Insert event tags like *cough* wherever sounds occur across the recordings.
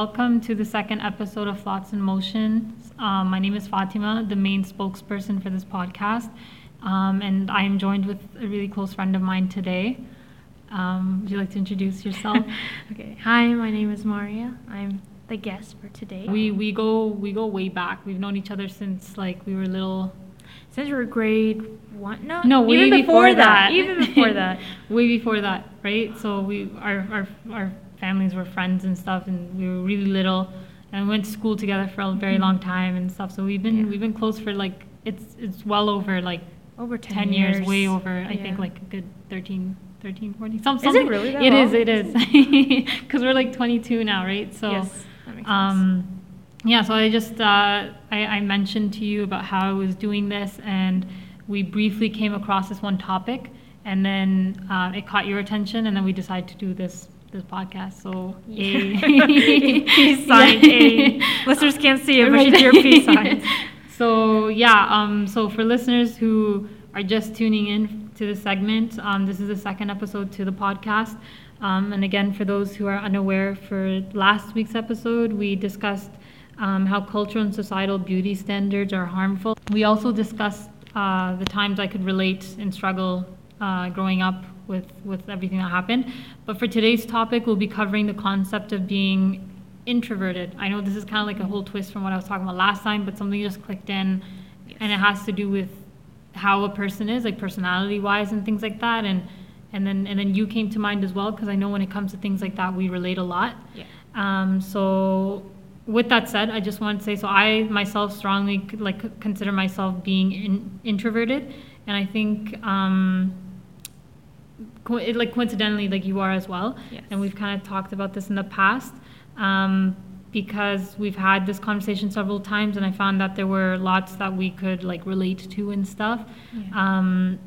Welcome to the second episode of Thoughts in Motion. Um, my name is Fatima, the main spokesperson for this podcast, um, and I am joined with a really close friend of mine today. Um, would you like to introduce yourself? *laughs* okay. Hi, my name is Maria. I'm the guest for today. We we go we go way back. We've known each other since like we were little. Since we were grade one, no, no, way even before, before that. even before that, *laughs* way before that, right? So we our our our families were friends and stuff, and we were really little, and we went to school together for a very long time and stuff. So we've been Yeah. we've been close for like it's it's well over like over 10, 10 years, years, way over i Yeah. think like a good 13 13 14 some, Is it something really that it is long? it is *laughs* because we're like 22 now right so yes, that makes sense. um yeah so i just uh I, I mentioned to you about how i was doing this and we briefly came across this one topic and then uh, it caught your attention and then we decided to do this this podcast so Yeah. a *laughs* *laughs* peace sign. A. *laughs* Listeners can't see it, but she drew peace signs. So yeah, um, so for listeners who are just tuning in to the segment, um, this is the second episode to the podcast. Um, and again, for those who are unaware, for last week's episode, we discussed um, how cultural and societal beauty standards are harmful. We also discussed uh, the times I could relate and struggle uh, growing up with, with everything that happened. But for today's topic, we'll be covering the concept of being introverted. I know this is kind of like a whole twist from what I was talking about last time, but something just clicked in, and it has to do with how a person is, like personality wise and things like that. And and then and then you came to mind as well because I know when it comes to things like that, we relate a lot. Yeah. Um, so with that said, I just want to say so I myself strongly like consider myself being in, introverted, and I think. Um, co- it, like coincidentally like you are as well Yes. and we've kind of talked about this in the past um, because we've had this conversation several times and i found that there were lots that we could like relate to and stuff Yeah. um,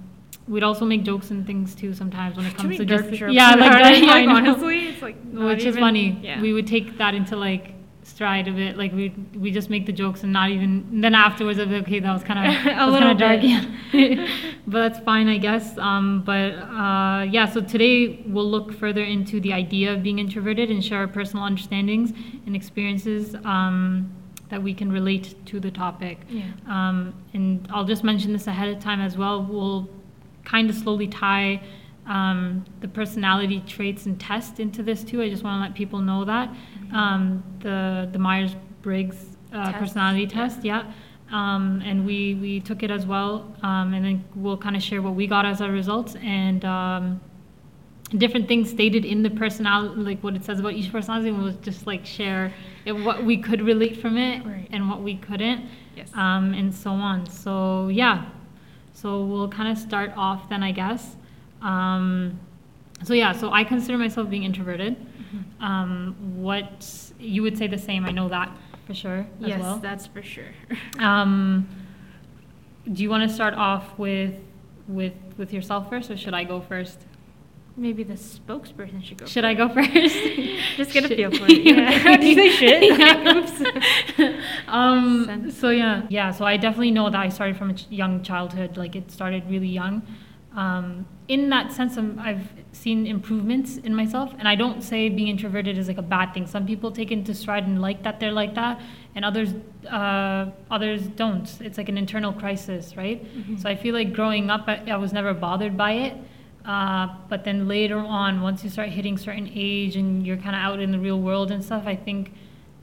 we'd also make jokes and things too sometimes when it *laughs* comes to just yeah *laughs* like that, *laughs* know. honestly, it's like which is funny Yeah. we would take that into like stride of it like we we just make the jokes and not even and then afterwards be like, okay that was kind of *laughs* A little dark yeah *laughs* *laughs* but that's fine I guess um, but uh, yeah so today we'll look further into the idea of being introverted and share our personal understandings and experiences um, that we can relate to the topic Yeah. um, and I'll just mention this ahead of time as well. We'll kind of slowly tie um, the personality traits and test into this too. I just want to let people know that um, the the Myers Briggs uh, Test, personality yeah. test, yeah. Um, and we we took it as well, um, and then we'll kind of share what we got as our results and. Um, different things stated in the personality like what it says about each personality and we'll just like share it, what we could relate from it Right. and what we couldn't Yes. um, and so on. So yeah, so we'll kind of start off then, I guess. Um, so yeah, so I consider myself being introverted. Mm-hmm. Um, what you would say the same? I know that for sure as yes, well. that's for sure. *laughs* Um, do you want to start off with with with yourself first, or should I go first? Maybe the spokesperson should go. Should I go first? *laughs* Just get a feel for it. *laughs* Yeah. Did you say shit? Yeah, oops. um, so yeah, yeah. So I definitely know that I started from a ch- young childhood. Like it started really young. Um, in that sense, i I've seen improvements in myself, and I don't say being introverted is like a bad thing. Some people take into stride and like that they're like that, and others uh, others don't. It's like an internal crisis, right? Mhm. So I feel like growing up, I, I was never bothered by it. Uh, but then later on, once you start hitting certain age and you're kind of out in the real world and stuff, I think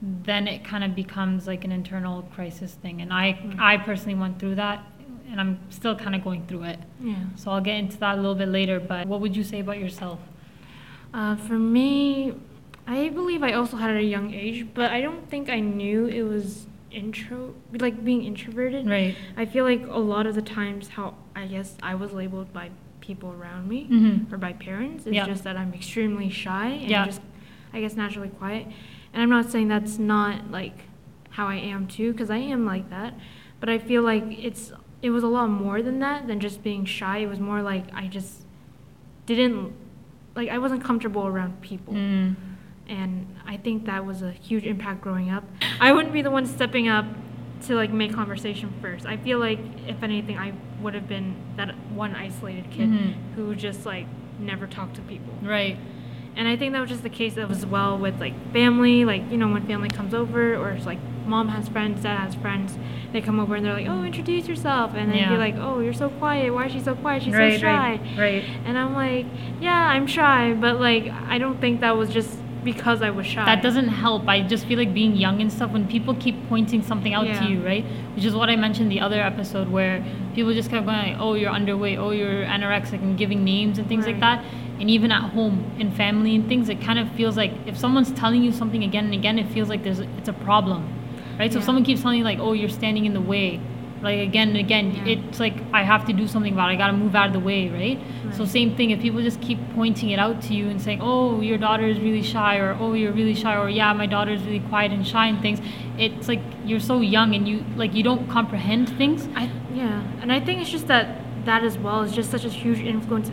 then it kind of becomes like an internal crisis thing. And I, Mm. I personally went through that, and I'm still kind of going through it. Yeah. So I'll get into that a little bit later. But what would you say about yourself? Uh, for me, I believe I also had it at a young age, but I don't think I knew it was intro, like being introverted. Right. I feel like a lot of the times how I guess I was labeled by people around me Mm-hmm. or by parents is Yeah. just that I'm extremely shy and Yeah. just I guess naturally quiet. And I'm not saying that's not like how I am too cuz I am like that, but I feel like it's it was a lot more than that than just being shy. It was more like I just didn't like I wasn't comfortable around people. Mm. And I think that was a huge impact growing up. I wouldn't be the one stepping up to like make conversation first. I feel like if anything, I would have been that one isolated kid Mhm. who just like never talked to people. Right. And I think that was just the case as well with like family, like you know when family comes over or it's like mom has friends, dad has friends, they come over and they're like, oh, introduce yourself, and then Yeah. you're like, oh, you're so quiet. Why is she so quiet? She's right, so shy. right, right. And I'm like, yeah, I'm shy, but like I don't think that was just because I was shy. That doesn't help. I just feel like being young and stuff, when people keep pointing something out Yeah. to you, right? Which is what I mentioned the other episode where people just kept going, like, oh, you're underweight, oh, you're anorexic, and giving names and things like that. And even at home, in family and things, it kind of feels like if someone's telling you something again and again, it feels like there's it's a problem, right? So if someone keeps telling you like, oh, you're standing in the way, like again and again, Yeah. it's like I have to do something about it. I got to move out of the way, right? So same thing. If people just keep pointing it out to you and saying, "Oh, your daughter is really shy," or "Oh, you're really shy," or "Yeah, my daughter is really quiet and shy," and things, it's like you're so young and you like you don't comprehend things. I yeah, and I think it's just that that as well is just such a huge influence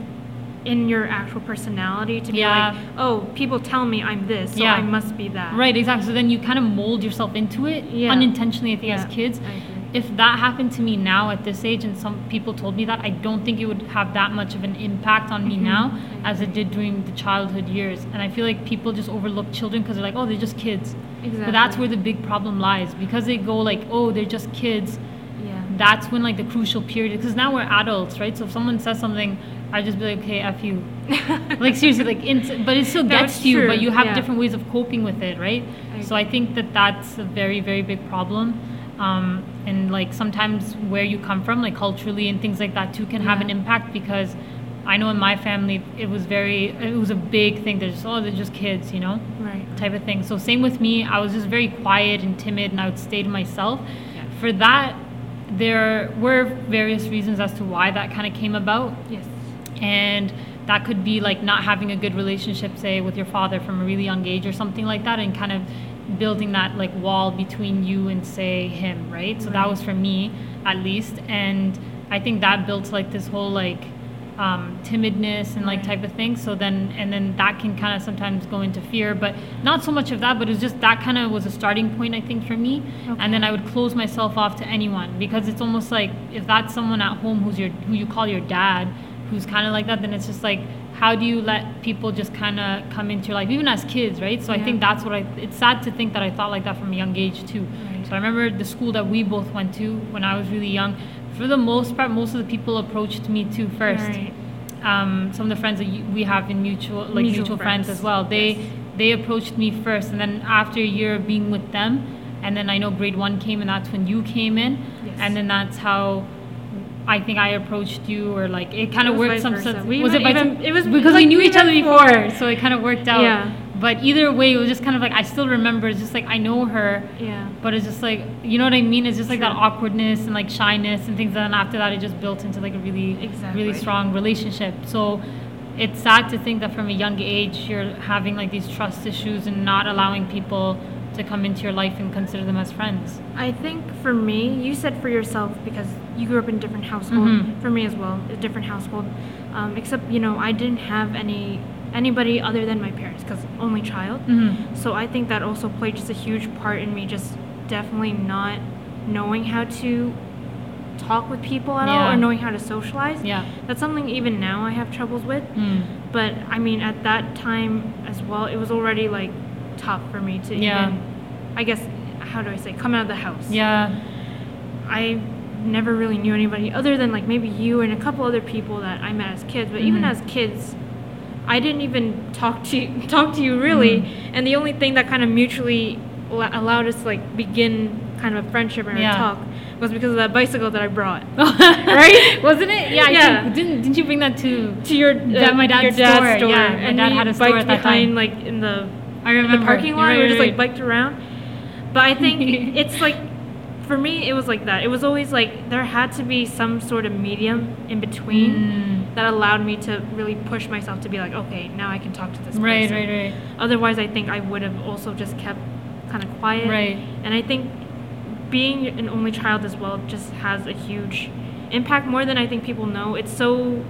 in your actual personality to be Yeah. like, oh, people tell me I'm this, so Yeah. I must be that. Right, exactly. So then you kind of mold yourself into it Yeah. unintentionally. I think as kids, if that happened to me now at this age, and some people told me that, I don't think it would have that much of an impact on me Mhm. now as it did during the childhood years. And I feel like people just overlook children because they're like, oh, they're just kids. Exactly. But that's where the big problem lies because they go like, oh, they're just kids. yeah. That's when like the crucial period because now we're adults, right? So if someone says something, I just be like, okay, f you. like seriously, like, in, but it still gets to you. true, But you have yeah. different ways of coping with it, right? I so I think that that's a very, very big problem. Um, and like sometimes where you come from, like culturally and things like that too, can have an impact because I know in my family it was very, it was a big thing. They're just, oh, they're just kids, you know, right. type of thing. So same with me. I was just very quiet and timid, and I would stay to myself. Yeah. For that, there were various reasons as to why that kind of came about Yes. And that could be like not having a good relationship say with your father from a really young age or something like that and kind of building that like wall between you and say him right? So that was for me at least and i think that built like this whole like um, timidness and like Right. type of thing. So then and then that can kind of sometimes go into fear but not so much of that but it's just that kind of was a starting point i think for me. And then i would close myself off to anyone because it's almost like if that's someone at home who's your who you call your dad who's kind of like that then it's just like how do you let people just kind of come into your life even as kids right so i think that's what i it's sad to think that i thought like that from a young age too Right. so i remember the school that we both went to when i was really young for the most part most of the people approached me too first Right. um, some of the friends that you, we have in mutual like Mutual mutual, friends. friends. as well they Yes. they approached me first and then after a year of being with them and then i know grade one came and that's when you came in Yes. and then that's how I think I approached you, or like it kind of worked some sense. We was it even- vice- even- it was because we knew each other went before, so it kind of worked out. Yeah. But either way, it was just kind of like I still remember. It's just like I know her, Yeah. but it's just like you know what I mean. It's just like that awkwardness and like shyness and things. And then after that, it just built into like a really, Exactly. really strong relationship. So it's sad to think that from a young age you're having like these trust issues and not allowing people to come into your life and consider them as friends. I think for me, you said for yourself because you grew up in a different household. Mhm. For me as well, a different household. Um, except you know, I didn't have any anybody other than my parents because only child. Mm-hmm. So I think that also played just a huge part in me just definitely not knowing how to talk with people at all or knowing how to socialize. Yeah. That's something even now I have troubles with. Mm. But I mean, at that time as well, it was already like tough for me to Yeah. even, I guess, how do I say, come out of the house. Yeah. I never really knew anybody other than like maybe you and a couple other people that I met as kids. But even Mhm. as kids, I didn't even talk to you, *laughs* talk to you really. Mhm. And the only thing that kind of mutually allowed us to like begin kind of a friendship and Yeah. a talk was because of that bicycle that I brought *laughs* right? Wasn't it? Yeah. Yeah. didn't Didn't you bring that to to your uh, That- my dad's your dad's store, store. yeah, my and dad we had a store at that behind time. like in the I remember the parking lot. Right, we were just like biked around. But I think it's like, for me, it was like that. It was always like there had to be some sort of medium in between Mm. that allowed me to really push myself to be like, okay, now I can talk to this Right, person. right, right. Otherwise, I think I would have also just kept kind of quiet. Right. And I think being an only child as well just has a huge impact more than I think people know. It's so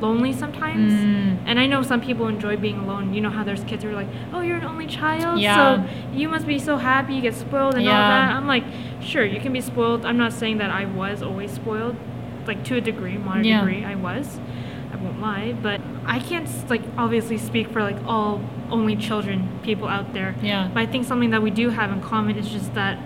lonely sometimes. Mm. And I know some people enjoy being alone. You know how there's kids who are like, "Oh, you're an only child, Yeah. so you must be so happy you get spoiled and all that." I'm like, "Sure, you can be spoiled. I'm not saying that I was always spoiled, like to a degree, moderate Yeah. degree, I was." I won't lie, but I can't like obviously speak for like all only children people out there. Yeah. But I think something that we do have in common is just that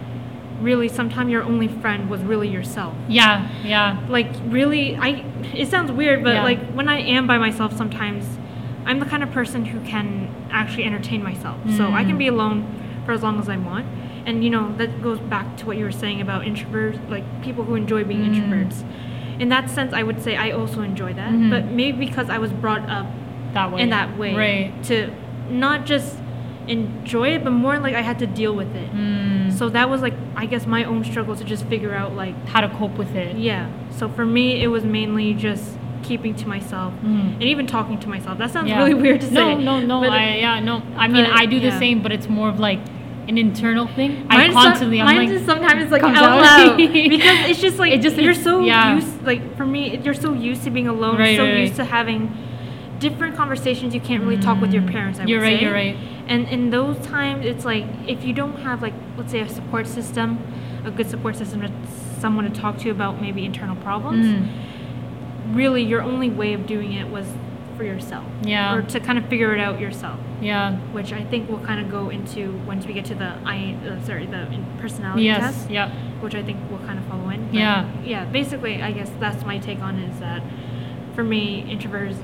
really sometimes your only friend was really yourself. Yeah, yeah. Like really I it sounds weird, but Yeah. like when I am by myself sometimes I'm the kind of person who can actually entertain myself. So I can Mm. be alone for as long as I want. And you know, that goes back to what you were saying about introverts, like people who enjoy being Mm. introverts. In that sense, I would say I also enjoy that, Mhm. but maybe because I was brought up That way. in that way Right. to not just enjoy it, but more like I had to deal with it. Mm. So that was like I guess my own struggle to just figure out like how to cope with it. yeah. So for me, it was mainly just keeping to myself Mhm. and even talking to myself. That sounds Yeah. really *laughs* weird to no, say. No, no, but I, yeah, no. I mean, but, I do the yeah. same, but it's more of like an internal thing. I constantly, I'm mine's like, just sometimes like out out. loud *laughs* because it's just like It just- you're so yeah. used like for me you're so used to being alone, Right, so right, used right. to having different conversations you can't really talk with your parents. I You're would right, say. you're right. And in those times, it's like if you don't have like let's say a support system, a good support system, to someone to talk to about maybe internal problems. Mhm. Really, your only way of doing it was for yourself, Yeah. or to kind of figure it out yourself. Yeah. Which I think will kind of go into once we get to the I uh, sorry the personality Yes. test Yeah. which I think will kind of follow in. But Yeah. Yeah. Basically, I guess that's my take on it is that for me, introverts,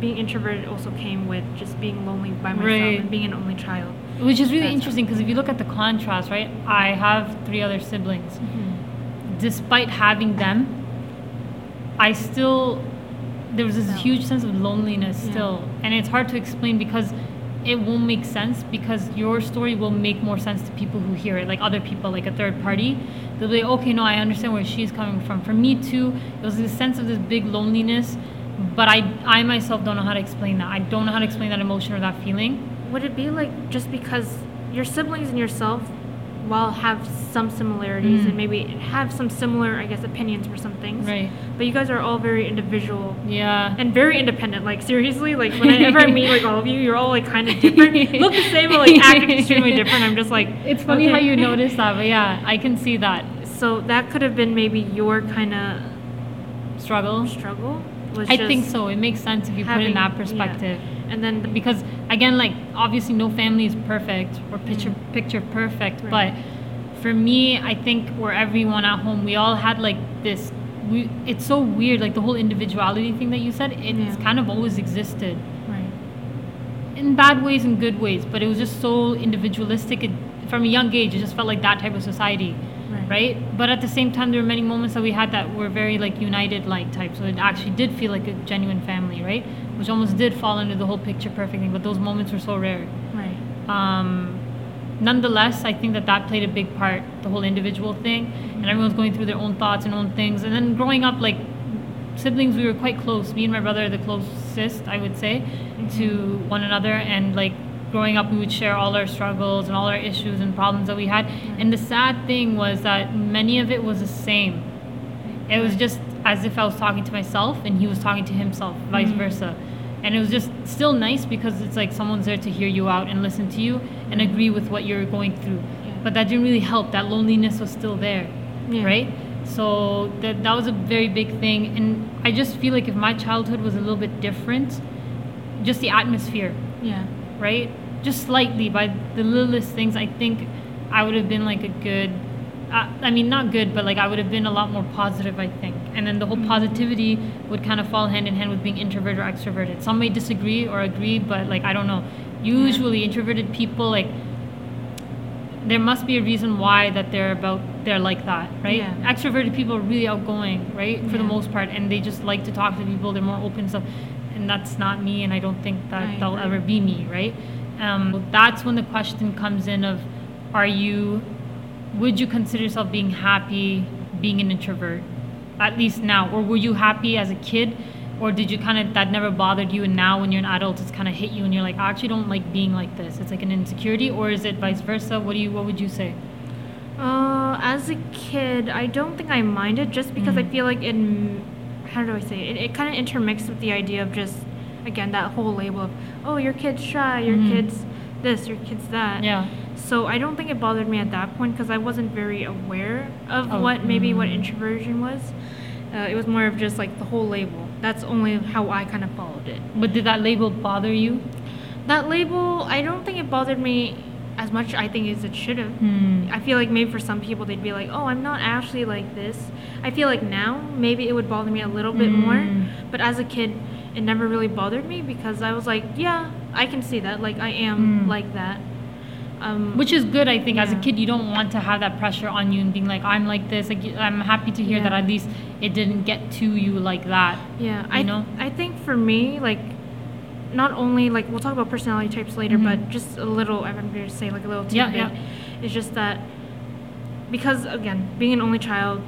being introverted also came with just being lonely by myself Right. and being an only child. Which is really That's- interesting because if you look at the contrast, right? I have three other siblings. Mm-hmm. Despite having them, I still there was this huge sense of loneliness Yeah. still, and it's hard to explain because it won't make sense because your story will make more sense to people who hear it, like other people, like a third mm-hmm. party. They'll be like, okay, no, I understand where she's coming from. For me too, it was this sense of this big loneliness, but I, I myself don't know how to explain that. I don't know how to explain that emotion or that feeling. Would it be like just because your siblings and yourself, while have some similarities Mhm. and maybe have some similar, I guess, opinions for some things, Right. but you guys are all very individual Yeah. and very independent. Like seriously, like whenever I *laughs* meet like all of you, you're all like kind of different, *laughs* look the same, but like act extremely different. I'm just like, It's funny how you notice that, but yeah, I can see that So that could have been maybe your kind of struggle. struggle. Was I just think so. It makes sense if you put it in having- that yeah. perspective. And then the, Because again, like obviously no family is perfect or picture picture perfect, Mm. Right. but for me, I think where everyone at home, we all had like this. We, it's so weird, like the whole individuality thing that you said. It's Yeah. kind of always existed right, in bad ways and good ways, but it was just so individualistic. It, from a young age, it just felt like that type of society. Right, right? But at the same time, there were many moments that we had that were very like united like type. So it actually did feel like a genuine family, right? Which almost did fall under the whole picture perfect thing. But those moments were so rare. right, Um, nonetheless, I think that that played a big part, the whole individual thing, and everyone's going through their own thoughts and own things. And then growing up, like siblings, we were quite close. Me and my brother are the closest, I would say, to one another. And like growing up, we would share all our struggles and all our issues and problems that we had. And the sad thing was that many of it was the same. It was just as if I was talking to myself and he was talking to himself, vice Mhm. versa. And it was just still nice because it's like someone's there to hear you out and listen to you and agree with what you're going through. Yeah. But that didn't really help. That loneliness was still there, Yeah. right? So that that was a very big thing. And I just feel like if my childhood was a little bit different, just the atmosphere, yeah, right? Just slightly by the littlest things, I think I would have been like a good. Uh, I mean, not good, but like I would have been a lot more positive, I think. And then the whole positivity would kind of fall hand in hand with being introvert or extroverted. Some may disagree or agree, but like I don't know. Usually, introverted people like there must be a reason why that they're about they're like that, right? Yeah. Extroverted people are really outgoing, right, for the most part, and they just like to talk to people. They're more open stuff, and that's not me, and I don't think that I that'll agree. ever be me, right? Um, that's when the question comes in of, are you, would you consider yourself being happy being an introvert, at least now, or were you happy as a kid? Or did you kind of that never bothered you, and now when you're an adult, it's kind of hit you, and you're like, I actually don't like being like this. It's like an insecurity, or is it vice versa? What do you, what would you say? Uh, as a kid, I don't think I minded just because I Mm. feel like it. How do I say it? It, it kind of intermixed with the idea of just, again, that whole label of, oh, your kid's shy, your Mhm. kid's this, your kid's that. Yeah. So I don't think it bothered me at that point because I wasn't very aware of Oh, what maybe what mm. introversion was. Uh, it was more of just like the whole label. That's only how I kind of followed it. But did that label bother you? That label, I don't think it bothered me as much. I think as it should have. Hmm. I feel like maybe for some people they'd be like, "Oh, I'm not actually like this." I feel like now maybe it would bother me a little bit more, Mm. but as a kid, it never really bothered me because I was like, "Yeah, I can see that. Like I am Mm. like that." Um, Which is good, I think. As a kid, you don't want to have that pressure on you and being like, I'm like this. Like, I'm happy to hear that at least it didn't get to you like that. Yeah, I know? I think for me, like, not only like we'll talk about personality types later, Mhm. but just a little. I'm going to say like a little Yeah, tidbit. yeah. It's just that because again, being an only child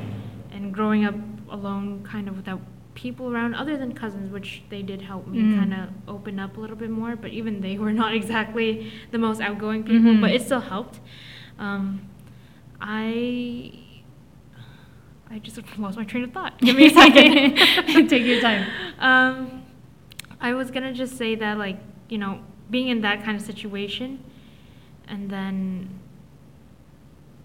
and growing up alone, kind of without people around other than cousins, which they did help me Mm. kind of open up a little bit more. But even they were *laughs* not exactly the most outgoing people, Mhm. but it still helped. Um, I. I just *laughs* lost my train of thought. Give me a second. *laughs* Take your time. Um, I was gonna just say that, like, you know, being in that kind of situation, and then,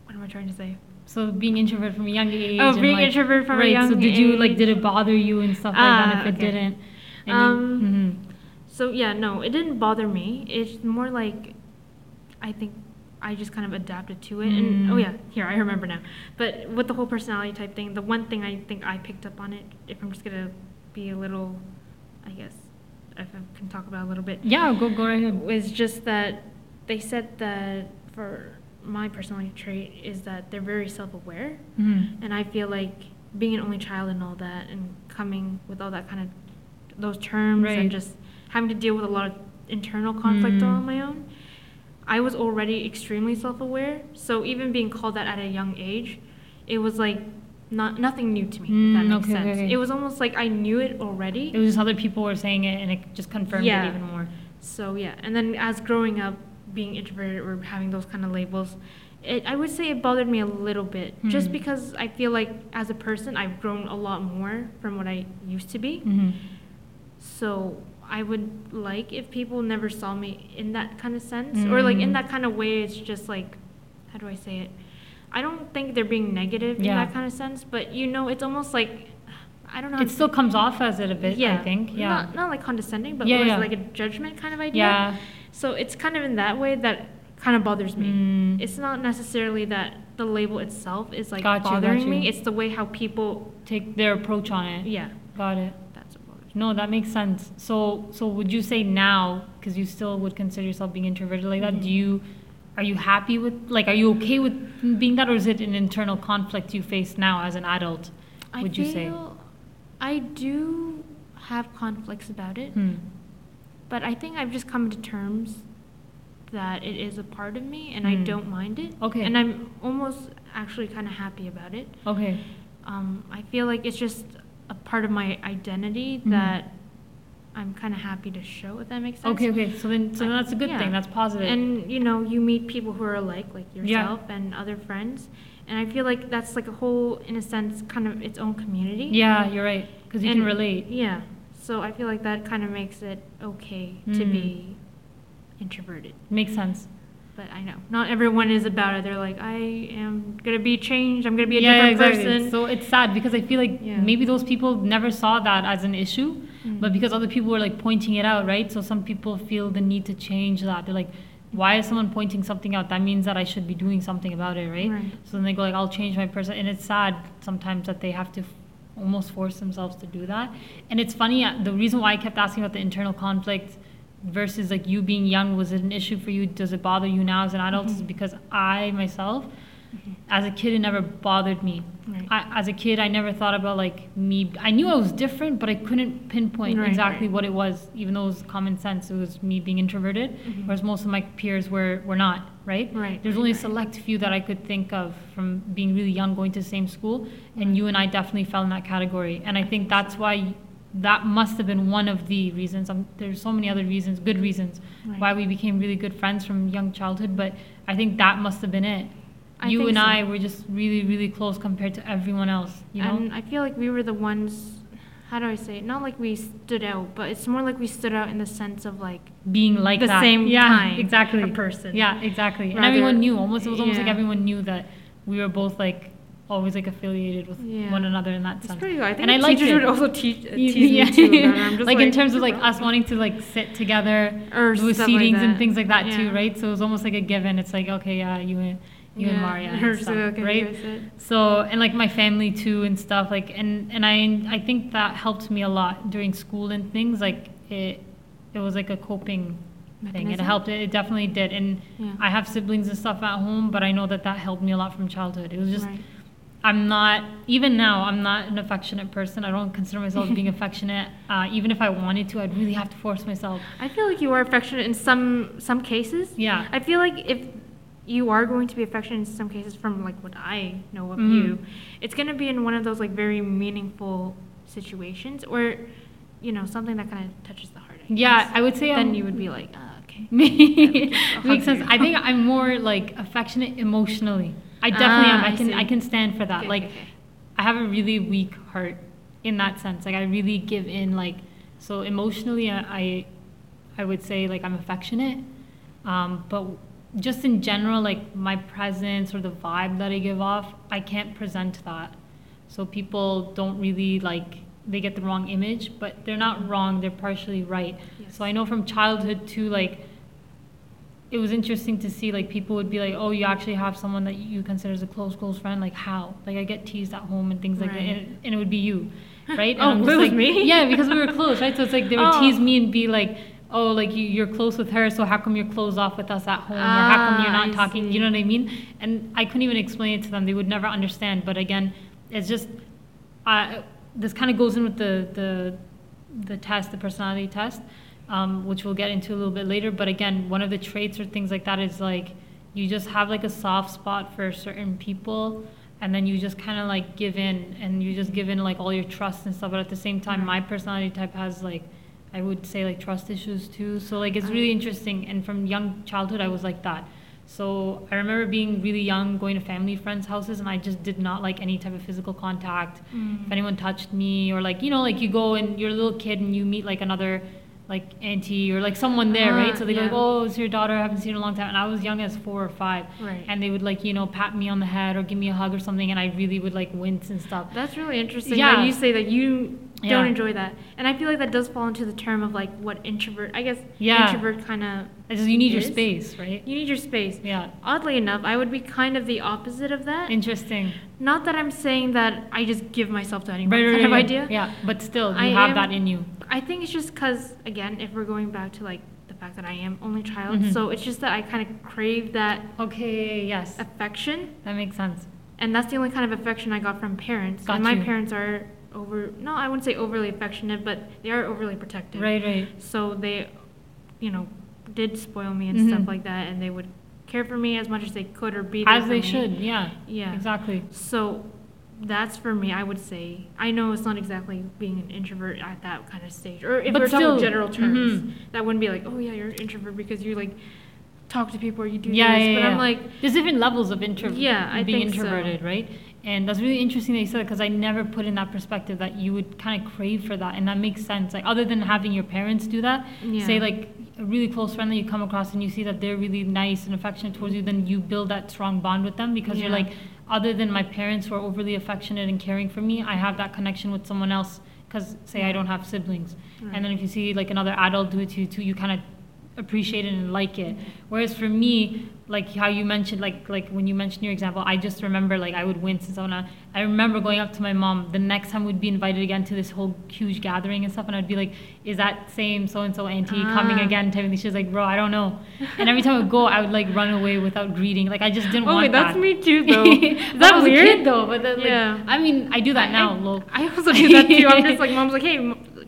what am I trying to say? So being introverted from a young age. Oh, being like- introvert from a young age. right, So did you like? Did it bother you and stuff like Ah, that? If it didn't. And you- Um, mhm. So yeah, no, it didn't bother me. It's more like, I think I just kind of adapted to it. And oh Mm. yeah, here I remember now. But with the whole personality type thing, the one thing I think I picked up on it, if I'm just gonna be a little, I guess, if I can talk about a little bit. Yeah, go go right ahead. was just that they said that for my personality trait is that they're very self-aware Mhm. and i feel like being an only child and all that and coming with all that kind of those terms Right. and just having to deal with a lot of internal conflict Mm. all on my own i was already extremely self-aware so even being called that at a young age it was like not nothing new to me if that Mm, makes okay, sense okay. it was almost like i knew it already It was just other people were saying it, and it just confirmed Yeah. it even more. So yeah, and then as growing up, being introverted or having those kind of labels, it, I would say it bothered me a little bit, just Hmm. because I feel like as a person, I've grown a lot more from what I used to be. hmm So I would like if people never saw me in that kind of sense, or like in Mm. that kind of way. It's just like, how do I say it? I don't think they're being negative in Yeah. that kind of sense, but you know, it's almost like. I don't know. It still comes off as it a bit. yeah. I think. Yeah. Not, not like condescending, but Yeah, more yeah. like a judgment kind of idea. yeah. So it's kind of in that way that kind of bothers me. Mm. It's not necessarily that the label itself is like Got you, bothering me. you. It's the way how people, Take their approach on it. yeah, Got it. that's what bothers me. No, that makes sense. So, so would you say now, because you still would consider yourself being introverted like that, do Mhm. you, are you happy with, like, are you okay with being that, or is it an internal conflict you face now as an adult? I Would you say? I do have conflicts about it, Hmm. but I think I've just come to terms that it is a part of me and I Hmm. don't mind it. Okay. And I'm almost actually kind of happy about it. Okay. Um, I feel like it's just a part of my identity Mhm. that I'm kind of happy to show, if that makes sense. Okay. Okay. So then, so I- that's a good yeah. thing. That's positive. And you know, you meet people who are alike, like Yeah. yourself and other friends, and I feel like that's like a whole, in a sense, kind of its own community. yeah, you're right. Because you can relate. Yeah. So I feel like that kind of makes it okay to Mm. be introverted. Makes sense. But I know not everyone is about it. They're like, I am gonna be changed. I'm gonna be a yeah, different exactly. person. So it's sad because I feel like Yeah. maybe those people never saw that as an issue, Mm. but because other people were like pointing it out, right? So some people feel the need to change that. They're like, why is someone pointing something out? That means that I should be doing something about it, right? Right. So then they go like, I'll change my person, and it's sad sometimes that they have to f- almost force themselves to do that. And it's funny. uh, The reason why I kept asking about the internal conflict versus like you being young was it an issue for you? Does it bother you now as an adult? Is Mhm. because I myself. As a kid, it never bothered me. Right. I, as a kid, I never thought about like me. I knew I was different, but I couldn't pinpoint Right, exactly right. what it was. Even though it was common sense, it was me being introverted, Mhm. whereas most of my peers were were not. Right. Right, There's only a select few that I could think of from being really young, going to the same school, and you and I definitely fell in that category. And I think that's why that must have been one of the reasons. Um, there's so many other reasons, good reasons, why we became really good friends from young childhood. But I think that must have been it. I you and so. I were just really, really close compared to everyone else. You know. And I feel like we were the ones. How do I say it? Not like we stood out, but it's more like we stood out in the sense of like being like the that. same yeah, kind exactly. of person. Yeah, exactly. and everyone knew. Almost, it was almost like everyone knew that we were both like always like affiliated with Yeah. one another in that It's sense. pretty good. I think and I like teachers it. would also teach, uh, tease yeah. me too. Like, *laughs* like, in terms of like *laughs* us wanting to like sit together Or with stuff like seatings and things like that too, right? So it was almost like a given. It's like okay, yeah, you you and Maria, *laughs* and just stuff, like, okay, right? So and like my family too and stuff like and and I I think that helped me a lot during school and things like it it was like a coping thing. It helped. It, it definitely did. And Yeah. I have siblings and stuff at home, but I know that that helped me a lot from childhood. It was just Right. I'm not even now. I'm not an affectionate person. I don't consider myself being *laughs* affectionate. Uh, even if I wanted to, I'd really have to force myself. I feel like you are affectionate in some some cases. Yeah. I feel like if you are going to be affectionate in some cases from like what I know of Mhm. you, it's going to be in one of those like very meaningful situations or you know something that kind of touches the heart. I Yeah, guess. I would say then I'm- you would be like, ah, okay. *laughs* Makes sense. I think I'm more like affectionate emotionally. I definitely Ah, am. I I can see. I can stand for that. Okay, like okay. I have a really weak heart in that sense. Like I really give in like so emotionally I I, I would say like I'm affectionate. Um, but just in general like my presence or the vibe that I give off, I can't present that. So people don't really like they get the wrong image, but they're not wrong, they're partially right. Yes. So I know from childhood too like it was interesting to see like people would be like, oh, you actually have someone that you consider as a close, close friend. Like how? Like I get teased at home and things like that, and, and it would be you, *laughs* right? Oh, and Oh, I'm just *laughs* it was like, me? Yeah, because we were close, right? So it's like they would Oh. tease me and be like, oh, like you, you're close with her, so how come you're closed off with us at home, or how come you're Ah, not I talking? see. You know what I mean? And I couldn't even explain it to them; they would never understand. But again, it's just, uh, this kind of goes in with the the the test, the personality test, um, which we'll get into a little bit later. But again, one of the traits or things like that is like you just have like a soft spot for certain people, and then you just kind of like give in, and you just give in like all your trust and stuff. But at the same time, my personality type has like I would say like trust issues too. So like it's really interesting. And from young childhood, I was like that. So I remember being really young, going to family friends' houses, and I just did not like any type of physical contact. Mm. If anyone touched me, or like you know, like you go and you're a little kid and you meet like another like auntie or like someone there, Ah, right? So they go, like, "Oh, it's your daughter. I haven't seen her in a long time." And I was young as four or five, Right. and they would like you know pat me on the head or give me a hug or something, and I really would like wince and stuff. That's really interesting. Yeah. you say that you Yeah. don't enjoy that, and I feel like that does fall into the term of like what introvert. I guess Yeah. introvert kind of. Just you need your space, right? You need your space. Yeah. Oddly enough, I would be kind of the opposite of that. Interesting. Not that I'm saying that I just give myself to anyone Right, right, kind right, of right. idea. Yeah, but still, you I have am- that in you. I think it's just because, again, if we're going back to like the fact that I am only child, Mhm. so it's just that I kind of crave that Okay, yes, affection, that makes sense. and that's the only kind of affection I got from parents. Got and my you. parents are over, no, I wouldn't say overly affectionate, but they are overly protective. Right, right. So they, you know, did spoil me and Mhm. stuff like that, and they would care for me as much as they could or be there As for they me. should, yeah. Yeah. Exactly. So that's for me, I would say. I know it's not exactly being an introvert at that kind of stage. Or if But we're talking still, general terms, mhm. that wouldn't be like, oh yeah, you're an introvert because you like talk to people or you do Yeah, this. yeah, but yeah. I'm like, There's different levels of intro- Yeah, I being so. introverted, right? And that's really interesting that you said because I never put in that perspective that you would kind of crave for that, and that makes sense. Like other than having your parents do that, say like a really close friend that you come across and you see that they're really nice and affectionate towards you, then you build that strong bond with them because you're like, other than my parents who are overly affectionate and caring for me, I have that connection with someone else. Because say I don't have siblings, and then if you see like another adult do it to you too, you kind of appreciate it and like it. Whereas for me, like how you mentioned, like like when you mentioned your example, I just remember like I would so on. I remember going up to my mom the next time we'd be invited again to this whole huge gathering and stuff, and I'd be like, "Is that same so and so auntie coming Ah. again?" Type of thing. She was like, "Bro, I don't know." And every time I would go, I would like run away without greeting. Like I just didn't oh want wait, that's that. me too *laughs* though. Is that that was weird? a kid though, but then, like, Yeah. I mean, I do that I- now. I. I also do that too. I'm just like, *laughs* mom's like, hey,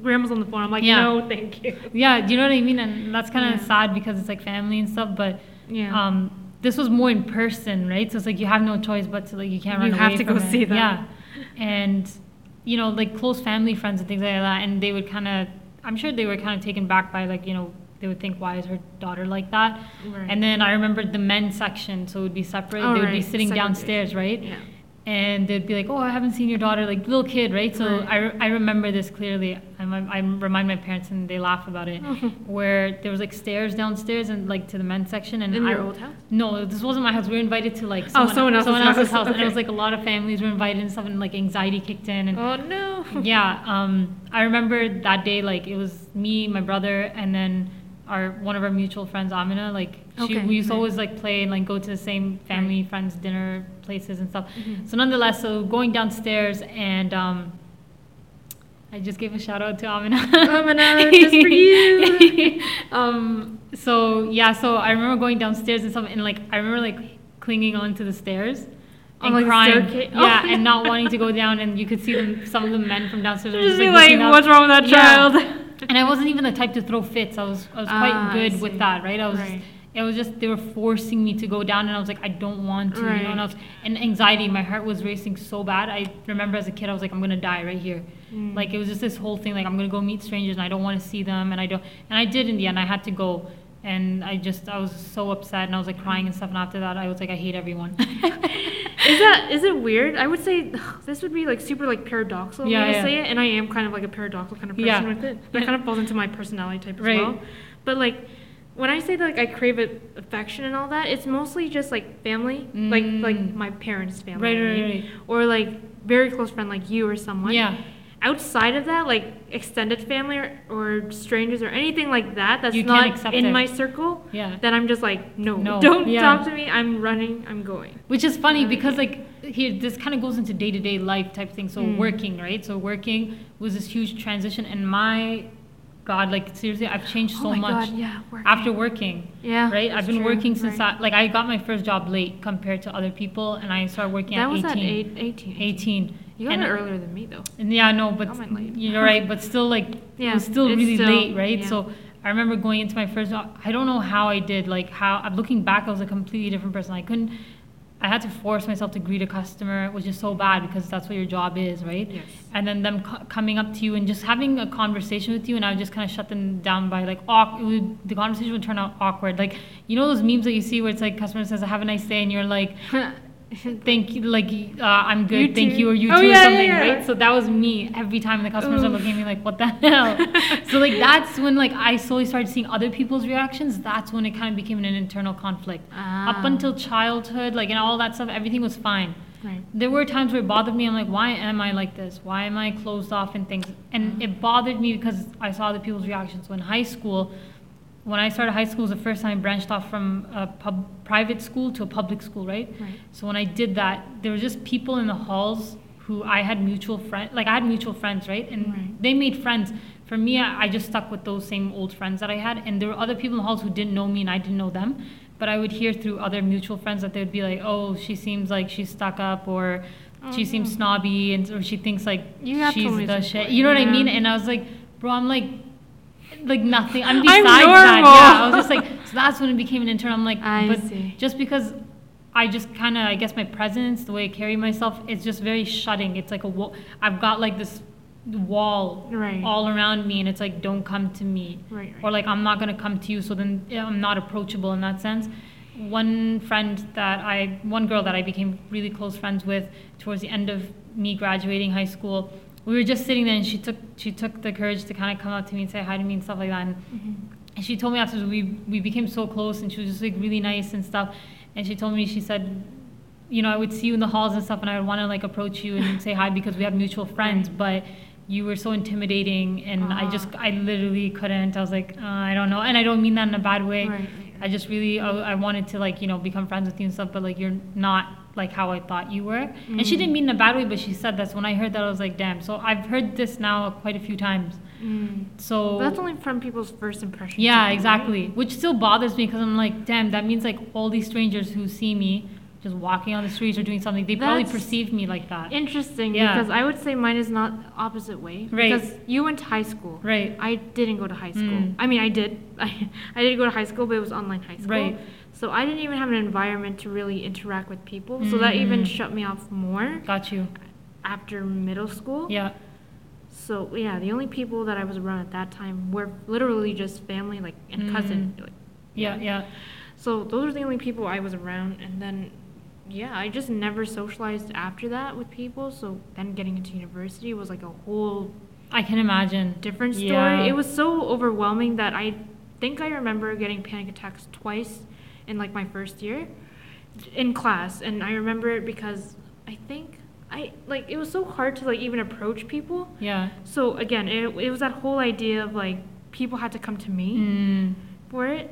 grandma's on the phone. I'm like, Yeah. no, thank you. *laughs* Yeah, do you know what I mean? And that's kind of Yeah. sad because it's like family and stuff, but Yeah. um, this was more in person, right? So it's like you have no choice but to like you can't run You away have to go it. see them. Yeah, and you know like close family friends and things like that, and they would kind of, I'm sure they were kind of taken back by like you know they would think why is her daughter like that, Right. and then I remembered the men's section, so it would be separate. Oh, they would be sitting downstairs, right? yeah. And they'd be like, "Oh, I haven't seen your daughter," like little kid, right? So Right. I, I remember this clearly. I, I remind my parents, and they laugh about it. *laughs* where there was like stairs downstairs and like to the men's section, and In I, your old house? No, this wasn't my house. We were invited to like Oh, someone else's else's house. house, and it was like a lot of families were invited and stuff, and like anxiety kicked in, and Oh no. yeah, um, I remember that day, like, it was me, my brother, and then our, one of our mutual friends, Amina, like, she, Okay, we used to always, like, play and, like, go to the same family, friends, dinner places and stuff. Mhm. So nonetheless, so going downstairs and, um, I just gave a shout out to Amina. Amina, *laughs* just for you. *laughs* um, so, yeah, so I remember going downstairs and stuff, and, like, I remember, like, clinging onto the stairs. And like, the crying, yeah, Oh. and not wanting to go down, and you could see them, some of the men from downstairs *laughs* were Just just like, like, looking up. what's wrong with that Yeah. child? And I wasn't even the type to throw fits. I was I was quite I good with that, right? I was Right. it was just they were forcing me to go down and I was like, I don't want to, you know, and I was and anxiety, my heart was racing so bad. I remember as a kid I was like, I'm gonna die right here. Mm. Like it was just this whole thing, like I'm gonna go meet strangers and I don't wanna see them and I don't and I did in the end, I had to go. And I just I was so upset and I was like crying and stuff and after that I was like I hate everyone. *laughs* Is that is it weird? I would say *sighs* this would be like super like paradoxical Yeah, me to yeah. say it, and I am kind of like a paradoxical kind of person Yeah. with it. That kind of falls into my personality type as Right. well. But like when I say that like I crave affection and all that, it's mostly just like family, like like Mm. my parents' family, Right, right, right. or like very close friend like you or someone. yeah. Outside of that, like extended family or, or strangers or anything like that, that's You can't not accept in it. my circle. Yeah. Then I'm just like, no, No, don't yeah. talk to me. I'm running. I'm going. Which is funny because like here this kind of goes into day to day life type thing. So Mm. working, right? So working was this huge transition, and my God, like seriously, I've changed so oh my much God, yeah. Working. after working. Yeah. Right, I've been true, working since right. I like I got my first job late compared to other people, and I started working That at was 18. at eight, 18. 18. You got And- it earlier than me, though. And yeah, no, but Oh, you're right, but still like *laughs* it Yeah, was still really still- late, right? yeah. So I remember going into my first job. I don't know how I did. Like how I'm looking back, I was a completely different person. I couldn't. I had to force myself to greet a customer, which is so bad because that's what your job is, right? Yes. And then them co- coming up to you and just having a conversation with you, and I would just kind of shut them down by like, it would, the conversation would turn out awkward. Like, you know those memes that you see where it's like customer says, "Have a nice day," and you're like, *laughs* *laughs* thank you like uh, i'm good You thank too. you or you Oh, too yeah, or something yeah. right? So that was me every time the customers are looking at me like what the hell? *laughs* So like that's when like i slowly started seeing other people's reactions that's when it kind of became an internal conflict. Up Ah. until childhood like and all that stuff everything was fine. Right. there were times where it bothered me i'm like why am i like this? Why am i closed off and things? And it bothered me because i saw the people's reactions. So in high school when I started high school, it was the first time I branched off from a pub, private school to a public school, right? Right. So when I did that, there were just people in the halls who I had mutual friends, like I had mutual friends, right? And Right. they made friends. For me, I, I just stuck with those same old friends that I had. And there were other people in the halls who didn't know me and I didn't know them. But I would hear through other mutual friends that they would be like, oh, she seems like she's stuck up or she seems snobby and or she thinks like You she's the shit. You know what I mean? And I was like, bro, I'm like, like nothing. I'm besides that. Yeah, I was just like, so that's when it became an intern. I'm like, I but see. just because I just kind of, I guess my presence, the way I carry myself, it's just very shutting. It's like a wall. I've got like this wall Right. all around me, and it's like, don't come to me, Right, right. or like I'm not gonna come to you. So then I'm not approachable in that sense. One friend that I, one girl that I became really close friends with towards the end of me graduating high school. We were just sitting there, and she took she took the courage to kind of come up to me and say hi to me and stuff like that. And Mm-hmm. and she told me afterwards we we became so close, and she was just like really nice and stuff. And she told me she said, you know, I would see you in the halls and stuff, and I would want to like approach you and say hi because we have mutual *laughs* friends, but you were so intimidating, and I just I literally couldn't. I was like, uh, I don't know, and I don't mean that in a bad way. Right, I just really I, I wanted to like you know become friends with you and stuff, but like you're not like how I thought you were. And she didn't mean in a bad way, but she said that's when I heard that I was like, damn. So I've heard this now quite a few times. Mm. So That's only from people's first impression. yeah, exactly. Which still bothers me because I'm like, damn, that means like all these strangers who see me just walking on the streets or doing something, they probably perceive me like that. Interesting, Yeah. because I would say mine is not opposite way. Right. Because you went to high school. Right. I didn't go to high school. Mm. I mean, I did. *laughs* I, I did go to high school, but it was online high school. Right. So I didn't even have an environment to really interact with people. So that even Mm. shut me off more Got you. after middle school. Yeah. So yeah, the only people that I was around at that time were literally just family, like and cousin. Mm. Like, Yeah. Yeah. So those are the only people I was around, and then yeah, I just never socialized after that with people. So then getting into university was like a whole I can imagine. different story. Yeah. It was so overwhelming that I think I remember getting panic attacks twice in like my first year in class, and I remember it because I think I like it was so hard to like even approach people. Yeah. So again, it, it was that whole idea of like people had to come to me Mm. for it,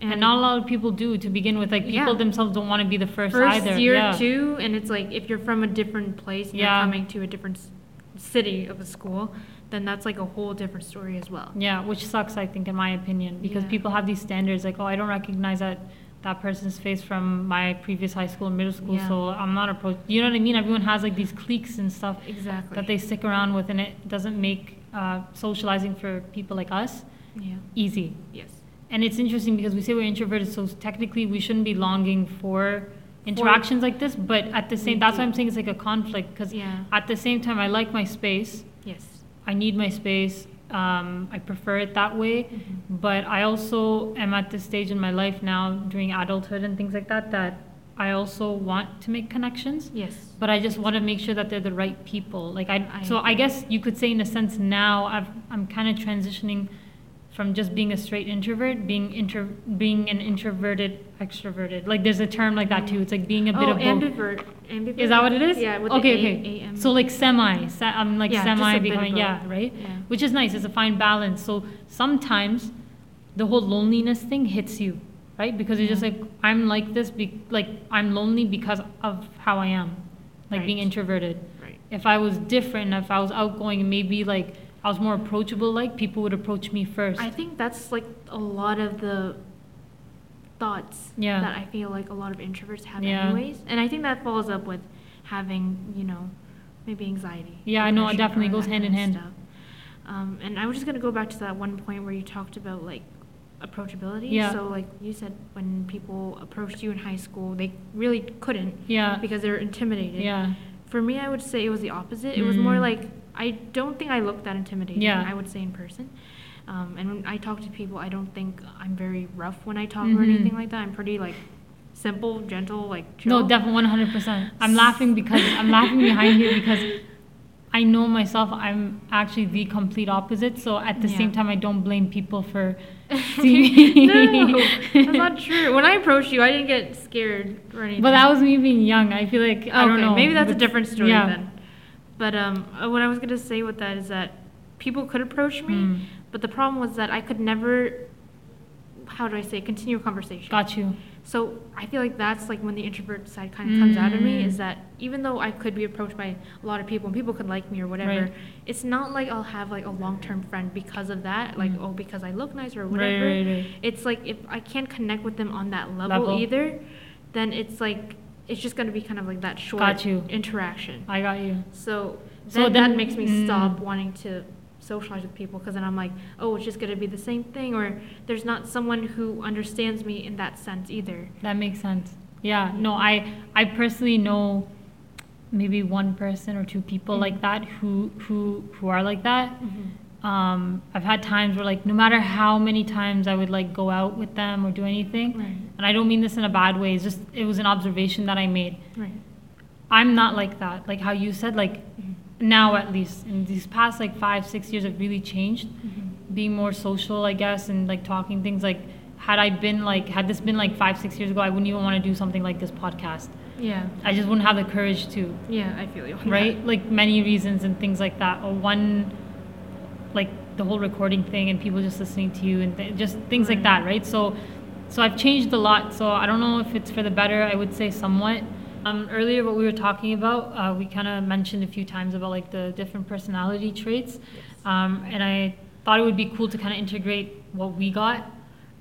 And, not a lot of people do to begin with. Like people Yeah. themselves don't want to be the first, first either. year yeah. too, and it's like if you're from a different place Yeah. you're coming to a different s- city of a school, then that's like a whole different story as well. Yeah, which sucks, I think, in my opinion, because Yeah. people have these standards like, oh, I don't recognize that that person's face from my previous high school and middle school, Yeah. so I'm not approach. You know what I mean? Everyone has like these cliques and stuff Exactly. that they stick around with, and it doesn't make uh, socializing for people like us Yeah. easy. Yes. And it's interesting because we say we're introverted, so technically we shouldn't be longing for interactions like this, but at the same, that's why. I'm saying it's like a conflict, because Yeah. at the same time, I like my space. Yes. I need my space. Um, I prefer it that way. Mhm. But I also am at this stage in my life now, during adulthood and things like that, that I also want to make connections. Yes. But I just want to make sure that they're the right people. Like I, I so I guess you could say in a sense now I've, I'm kind of transitioning from just being a straight introvert, being inter, being an introverted extroverted. Like there's a term like that too. It's like being a bit oh, of both. ambivert. Ambivert. Is that what it is? Yeah. With okay, the A- okay. AM. So like semi, se- I'm like Yeah, semi a becoming, yeah, right? Yeah. Which is nice. It's a fine balance. So sometimes the whole loneliness thing hits you, right? Because you're just like, I'm like this, be- like I'm lonely because of how I am, like being introverted. Right. If I was different, if I was outgoing, maybe like I was more approachable, like people would approach me first. I think that's like a lot of the thoughts Yeah. that I feel like a lot of introverts have Yeah. anyways. And I think that follows up with having, you know, maybe anxiety. Yeah, I know, it definitely goes hand in hand. Um, and I was just gonna go back to that one point where you talked about like approachability. Yeah. So like you said, when people approached you in high school, they really couldn't yeah, because they were intimidated. yeah, For me, I would say it was the opposite. It was more Mm. like I don't think I look that intimidating. Yeah. I would say in person. Um, and when I talk to people, I don't think I'm very rough when I talk or Mhm. anything like that. I'm pretty like simple, gentle, like chill. no, definitely one hundred percent. I'm laughing because I'm laughing behind you because I know myself. I'm actually the complete opposite. So at the Yeah. same time, I don't blame people for *laughs* seeing no, that's not *laughs* true. When I approached you, I didn't get scared or anything. But that was me being young. I feel like I don't know. Maybe that's a different story yeah. then. But um, uh, what I was gonna say with that is that people could approach me, Mm. but the problem was that I could never. How do I say? Continue a conversation. Got you. So I feel like that's like when the introvert side kind of comes out of me Mm. is that even though I could be approached by a lot of people and people could like me or whatever, Right. it's not like I'll have like a long term friend because of that, like Mm. oh because I look nice or whatever. right, right. It's like if I can't connect with them on that level, Level. either, then it's like it's just gonna be kind of like that short Got you. interaction. I got you. So So then, then- that makes me mm. stop wanting to socialize with people because then I'm like, oh, it's just gonna be the same thing, or there's not someone who understands me in that sense either. That makes sense. Yeah. No, I I personally know maybe one person or two people Mhm. like that who who who are like that. Um, I've had times where like no matter how many times I would like go out with them or do anything, Right. and I don't mean this in a bad way. It's just it was an observation that I made. Right. I'm not like that. Like how you said, like now at least in these past like five six years, I've really changed. Being more social, I guess, and like talking things like. Had I been like, had this been like five, six years ago, I wouldn't even want to do something like this podcast. Yeah. I just wouldn't have the courage to, Yeah, I feel you. that. right? Like many reasons and things like that. Or one, like the whole recording thing and people just listening to you and th- just things like that, right? So, so I've changed a lot. So I don't know if it's for the better. I would say somewhat. Um, earlier, what we were talking about, uh, we kind of mentioned a few times about like the different personality traits, um, and I thought it would be cool to kind of integrate what we got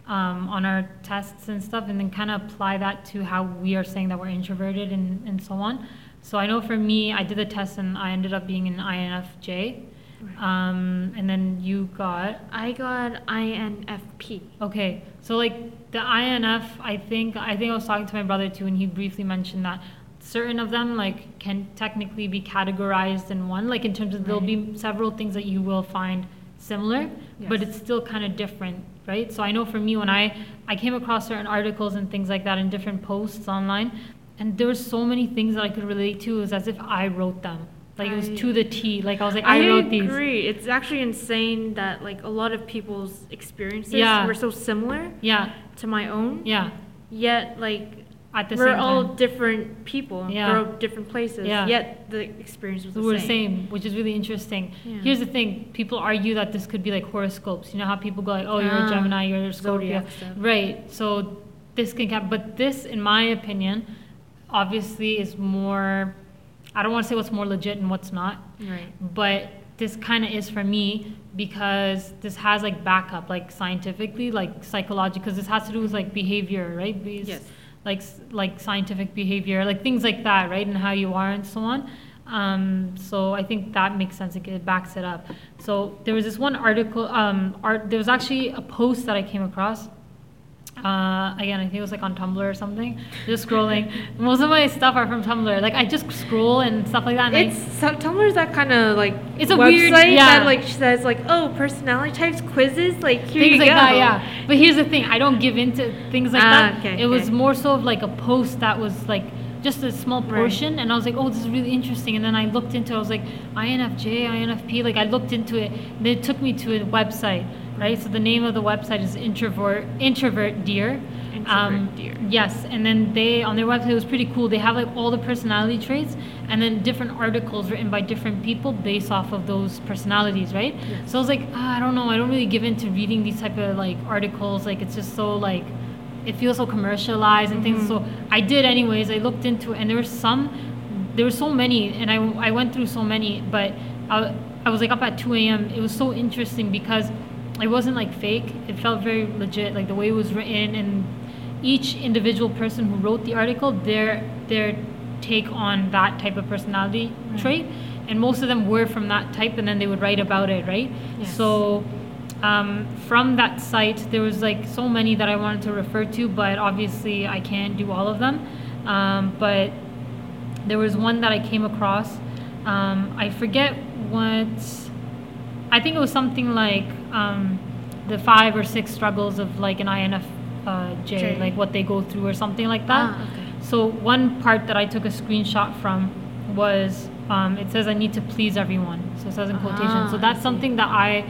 um, on our tests and stuff, and then kind of apply that to how we are saying that we're introverted and, and so on. So I know for me, I did the test and I ended up being an INFJ, Right. Um, and then you got I got INFP. Okay, so like the INF, I think I think I was talking to my brother too, and he briefly mentioned that certain of them like can technically be categorized in one, like in terms of there'll be several things that you will find similar, but it's still kind of different, right? So I know for me when I I came across certain articles and things like that in different posts online, and there were so many things that I could relate to. It was as if I wrote them. Like it was I- to the T. Like I was like, I, wrote these. agree. It's actually insane that like a lot of people's experiences Yeah. were so similar Yeah, to my own. yeah. Yet like At the we're all time, different people, Yeah. grew up different places. Yeah. Yet the experience was the we're the same. same, which is really interesting. Yeah. Here's the thing: people argue that this could be like horoscopes. You know how people go like, "Oh, you're a Ah, Gemini, you're a Scorpio," right? So this can happen. but this, in my opinion, obviously is more. I don't want to say what's more legit and what's not, Right. but this kind of is for me because this has like backup, like scientifically, like psychological, because this has to do with like behavior, right? These- Yes. Like like scientific behavior, like things like that, right? And how you are and so on. Um, so I think that makes sense. It, it backs it up. So there was this one article. Um, art. There was actually a post that I came across. Uh, again, I think it was like on Tumblr or something. Just scrolling. Most of my stuff are from Tumblr. Like I just scroll and stuff like that. I- It's some Tumblr's that kind of like It's a website weird- yeah. that like says like oh personality types quizzes like here things you like go. that, yeah. But here's the thing: I don't give into things like Ah, that. okay, it was more so of like a post that was like just a small Right. portion, and I was like, oh, this is really interesting. And then I looked into, it, I was like, INFJ, INFP. Like I looked into it, and it took me to a website, right? So the name of the website is Introvert Introvert Dear. Introvert Dear. Yes, and then they on their website it was pretty cool. They have like all the personality traits, and then different articles written by different people based off of those personalities, right? Yes. So I was like, ah, I don't know, I don't really give into reading these type of like articles. Like it's just so like, it feels so commercialized and things. So I did anyways. I looked into it, and there were some, there were so many, and I I went through so many, but I I was like up at 2 a.m. It was so interesting because it wasn't like fake. It felt very legit, like the way it was written and each individual person who wrote the article their their take on that type of personality trait. And most of them were from that type and then they would write about it right? Yes. so um, from that site there was like so many that i wanted to refer to but obviously i can't do all of them. Um, but there was one that i came across. Um, i forget what I think it was something like um, the five or six struggles of like an INFJ, uh, like what they go through or something like that. Ah, okay. So one part that I took a screenshot from was um, it says I need to please everyone. So it says in quotation. Ah, so that's something that I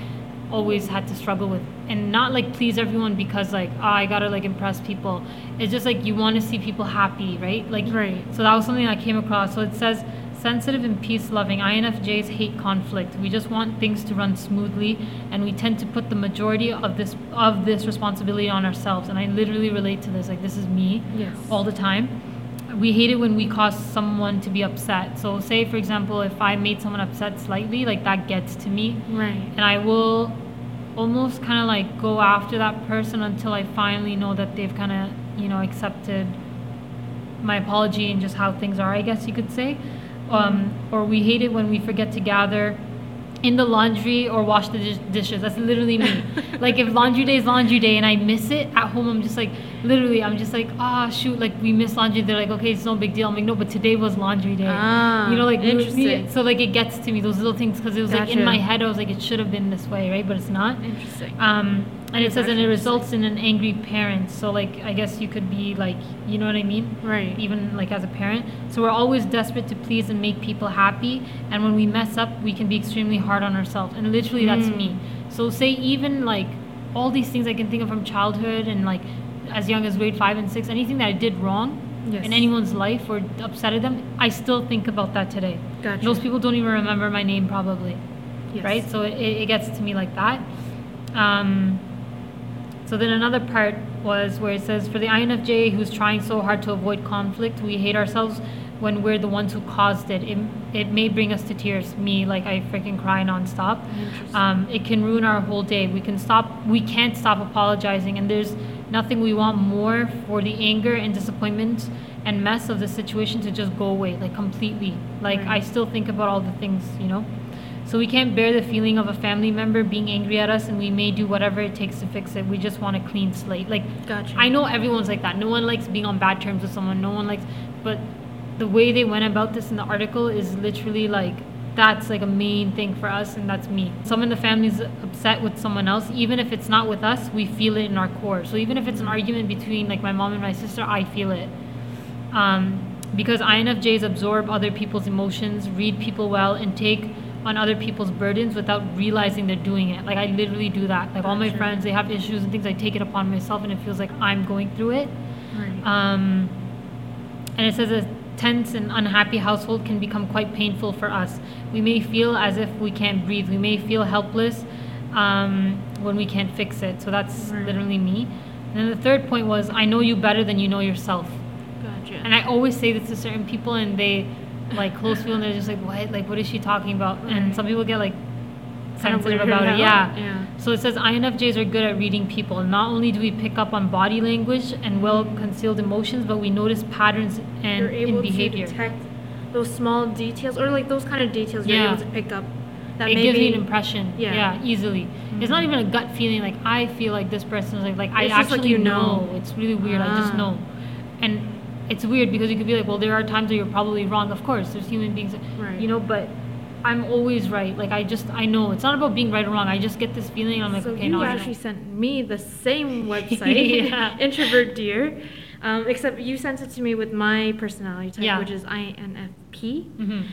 always had to struggle with and not like please everyone because like oh, I gotta like impress people. It's just like you want to see people happy, right? Like Right. so that was something I came across. So it says sensitive and peace loving. INFJs hate conflict. We just want things to run smoothly and we tend to put the majority of this of this responsibility on ourselves. And I literally relate to this. Like this is me Yes. all the time. We hate it when we cause someone to be upset. So say for example if I made someone upset slightly, like that gets to me Right. and I will almost kind of like go after that person until I finally know that they've kind of, you know, accepted my apology and just how things are, I guess you could say. Um, or we hate it when we forget to gather in the laundry or wash the dish- dishes. That's literally me. *laughs* like if laundry day is laundry day and I miss it at home, I'm just like, literally, I'm just like, ah, shoot, like we miss laundry. They're like, okay, it's no big deal. I'm like, no, but today was laundry day. Ah, you know, like interesting. so like it gets to me those little things because it was like in my head, I was like, it should have been this way, right? But it's not. Interesting. Um, and it says, and it results in an angry parent. So, like, I guess you could be like, you know what I mean? Right. Even like as a parent. So, we're always desperate to please and make people happy. And when we mess up, we can be extremely hard on ourselves. And literally, that's Mm. me. So, say, even like all these things I can think of from childhood and like as young as grade five and six, anything that I did wrong Yes. in anyone's life or upsetted them, I still think about that today. Gotcha. Those people don't even remember my name, probably Yes. right? So it, it gets to me like that. Um, so then another part was where it says, for the INFJ who's trying so hard to avoid conflict, we hate ourselves when we're the ones who caused it. It, it may bring us to tears. Me, like I freaking cry nonstop. Um, it can ruin our whole day. We can stop. We can't stop apologizing, and there's nothing we want more for the anger and disappointment and mess of the situation to just go away, like completely. Like Right. I still think about all the things, you know. So we can't bear the feeling of a family member being angry at us, and we may do whatever it takes to fix it. We just want a clean slate. Like Gotcha. I know everyone's like that. No one likes being on bad terms with someone. No one likes, but the way they went about this in the article is literally like that's like a main thing for us, and that's me. Someone in the family's upset with someone else, even if it's not with us, we feel it in our core. So even if it's an argument between like my mom and my sister, I feel it. Um, because INFJs absorb other people's emotions, read people well, and take on other people's burdens without realizing they're doing it. Like I literally do that. Like all my friends, they have issues and things. I take it upon myself, and it feels like I'm going through it. Right. Um, and it says a tense and unhappy household can become quite painful for us. We may feel as if we can't breathe. We may feel helpless um, when we can't fix it. So that's Right. literally me. And then the third point was, I know you better than you know yourself. gotcha. And I always say this to certain people, and they like close feel, and they're just like, "What? Like, what is she talking about?" And some people get like sensitive about it. Yeah. Yeah. So it says INFJs are good at reading people. Not only do we pick up on body language and well concealed emotions, but we notice patterns and you're able in behavior. to detect those small details or like those kind of details you're able to pick up that it maybe gives me an impression. Yeah. Yeah, easily. It's not Mhm. even a gut feeling like I feel like this person is like like I It's just like actually you know. It's really weird. I just Ah. know. And it's weird because you could be like, well, there are times where you're probably wrong. Of course, there's human beings, Right. you know, but I'm always right. Like I just I know it's not about being right or wrong. I just get this feeling. I'm like, so okay, you no, actually sent me the same *laughs* website, Yeah. *laughs* Introvert Dear, um, except you sent it to me with my personality type, Yeah. which is INFP, Mhm.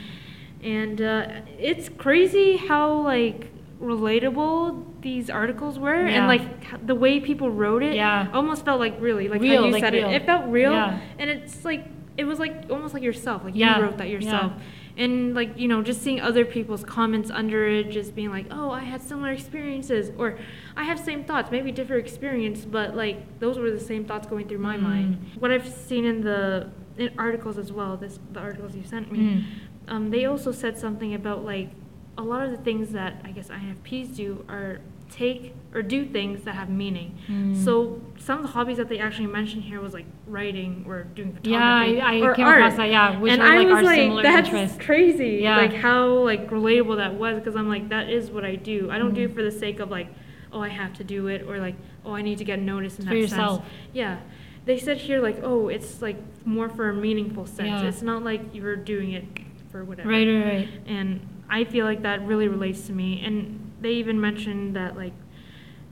and uh, it's crazy how like relatable these articles were, and like the way people wrote it, Yeah. almost felt like really like Real, how you like said real. it. It felt real, Yeah. and it's like it was like almost like yourself, like Yeah, you wrote that yeah. yourself. And like, you know, just seeing other people's comments under it, just being like, oh, I had similar experiences, or I have same thoughts, maybe different experience, but like those were the same thoughts going through my Mm. mind. What I've seen in the in articles as well, this the articles you sent me, Mm. um, they also said something about like a lot of the things that I guess INFPs do are take or do things that have meaning. Mm. So some of the hobbies that they actually mentioned here was like writing or doing photography Yeah, I, I or came art. across that. Yeah, which and are I like was like, similar that's interests. crazy. Yeah. Like how like relatable that was because I'm like, that is what I do. I don't do Mhm. it for the sake of like, oh, I have to do it or like, oh, I need to get noticed in It's that for sense. yourself. Yeah. They said here like, oh, it's like more for a meaningful sense. Yeah. It's not like you're doing it for whatever. Right, right, right. And I feel like that really relates to me. And they even mentioned that like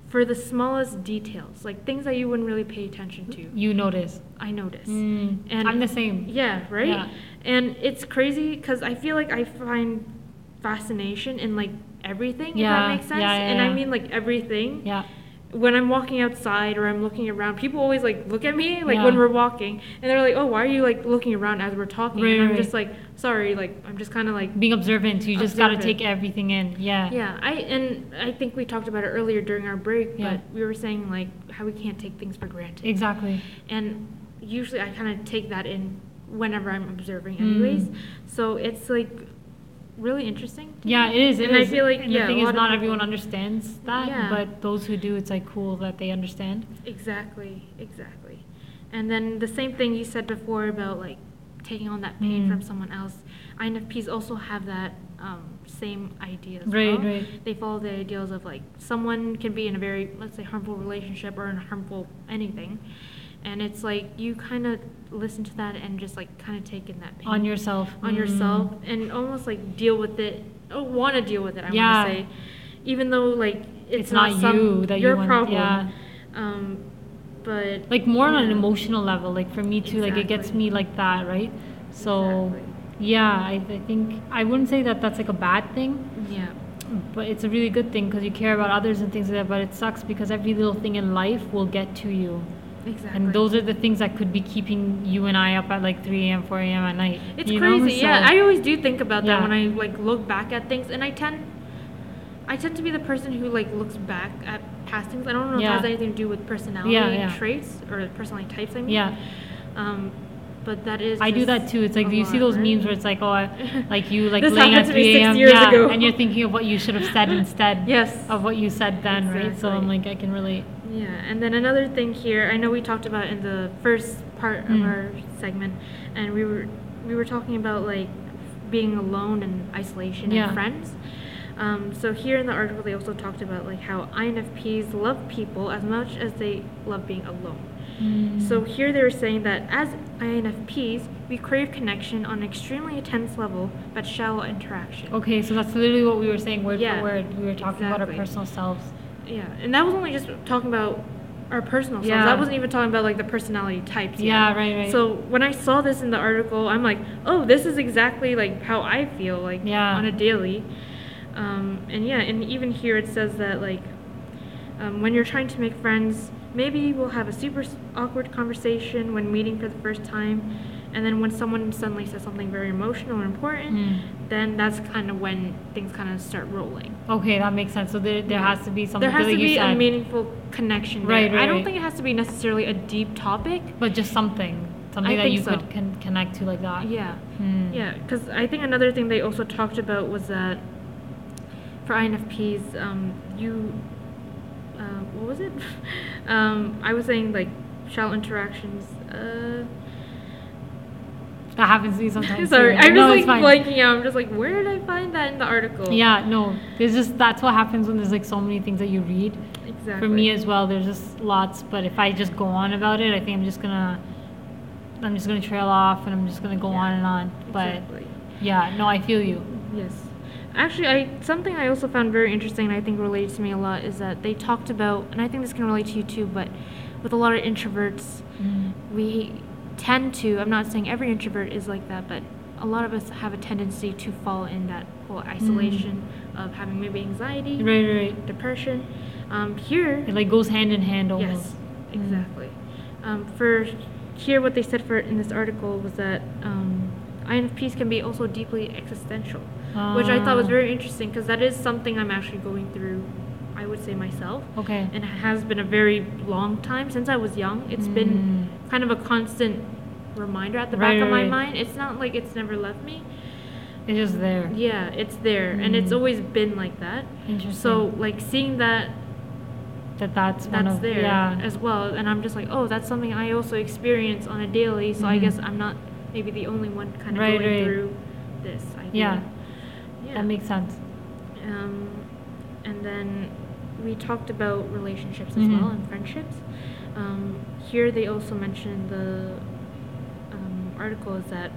for the smallest details, like things that you wouldn't really pay attention to, You notice. I notice. Mm. And- I'm the same. Yeah, right? Yeah. And it's crazy because I feel like I find fascination in like everything, Yeah, if that makes sense. yeah, yeah, and I mean like everything. Yeah. When I'm walking outside or I'm looking around, people always like look at me like Yeah. when we're walking and they're like, "Oh, why are you like looking around as we're talking?" Right, and I'm right. just like, "Sorry, like I'm just kind of like Being observant, you just gotta take everything in. Yeah. yeah, I and I think we talked about it earlier during our break, Yeah. but we were saying like how we can't take things for granted. Exactly. and usually I kind of take that in whenever I'm observing, Mm. anyways. So it's like really interesting. to Yeah, it is. It and is. I feel like and yeah, the thing is, not people- everyone understands that, Yeah. but those who do, it's like cool that they understand. Exactly, exactly. And then the same thing you said before about like taking on that pain Mm. from someone else. INFPs also have that um, same idea as Right, well. right. They follow the ideals of like someone can be in a very let's say harmful relationship or in a harmful anything, and it's like you kind of listen to that and just like kind of take in that pain On yourself. on Mm. yourself and almost like deal with it or want to deal with it. I Yeah. want to say, even though like it's, It's not some, you that you your want- problem. yeah. Um, but Like more on an emotional level, like for me too, like it gets me like that, right? So, Exactly. yeah, I, I think I wouldn't say that that's like a bad thing, Yeah. but it's a really good thing because you care about others and things like that. But it sucks because every little thing in life will get to you. Exactly. And those are the things that could be keeping you and I up at like 3 a.m., 4 a.m. at night. It's you know? crazy. yeah, So- I always do think about that Yeah. when I like look back at things, and I tend, I tend to be the person who like looks back at past things. I don't know if it has anything to do with personality Yeah, yeah. traits or personality types. I mean. Yeah. Um, but that is. I do that too. It's like a you see those right? memes where it's like, oh, I, *laughs* like you like laying at happened to me 3 a.m. yeah, ago. and you're thinking of what you should have said *laughs* instead Yes. of what you said then, right? So I'm like, I can relate. Yeah, and then another thing here, I know we talked about in the first part of Mm. our segment, and we were we were talking about like being alone and isolation Yeah. and friends. Um, so here in the article, they also talked about like how INFPs love people as much as they love being alone. Mm. So here they were saying that as INFPs, we crave connection on an extremely intense level, but shallow interaction. Okay, so that's literally what we were saying word Yeah, for word. We were talking about our exactly. personal selves. Yeah, and that was only just talking about our personal selves. Yeah. I wasn't even talking about like the personality types. yet. Yeah, right, right. So when I saw this in the article, I'm like, oh, this is exactly like how I feel like Yeah. on a daily. Um, and yeah, and even here it says that like um, when you're trying to make friends, maybe we'll have a super awkward conversation when meeting for the first time, and then when someone suddenly says something very emotional or important, Mm. then that's kind of when things kind of start rolling. Okay, that makes sense. So there, there has to be something There has like to be a meaningful connection there. Right, right, I don't right. think it has to be necessarily a deep topic. but just something, something I that you so. could con- connect to like that. Yeah. Hmm. Yeah, because I think another thing they also talked about was that for INFPs, um, you, uh, what was it? *laughs* um, I was saying like shall interactions. Uh, That happens to me sometimes. *laughs* sorry. I'm No, just like blanking out. I'm just like, where did I find that in the article? Yeah, no, there's just that's what happens when there's like so many things that you read. exactly. For me as well, there's just lots. But if I just go on about it, I think I'm just gonna, I'm just gonna trail off, and I'm just gonna go Yeah, on and on. But Exactly. yeah, no, I feel you. Yes. Actually, I something I also found very interesting and I think relates to me a lot is that they talked about, and I think this can relate to you too, but with a lot of introverts, Mm. we tend to, I'm not saying every introvert is like that, but a lot of us have a tendency to fall in that whole isolation of having maybe anxiety, Right, right. depression. Um, here, It like goes hand in hand almost. Yes, Mm. exactly. Um, for here, what they said for in this article was that um, INFPs can be also deeply existential, which I thought was Ah. very interesting because that is something I'm actually going through. I would say myself, Okay. and it has been a very long time since I was young. It's been kind of a constant reminder at the Right, back of my right. mind. It's not like it's never left me. It's just there. Yeah, it's there, and it's Mm. always been like that. Interesting. So, like seeing that that that's one that's of there yeah. as well and i'm just like oh that's something i also experience on a daily so i Mhm. guess i'm not maybe the only one kind of Right, going right. through this idea. Yeah. yeah That makes sense. um, and then we talked about relationships as Mhm. well and friendships um, here they also mentioned the um, article is that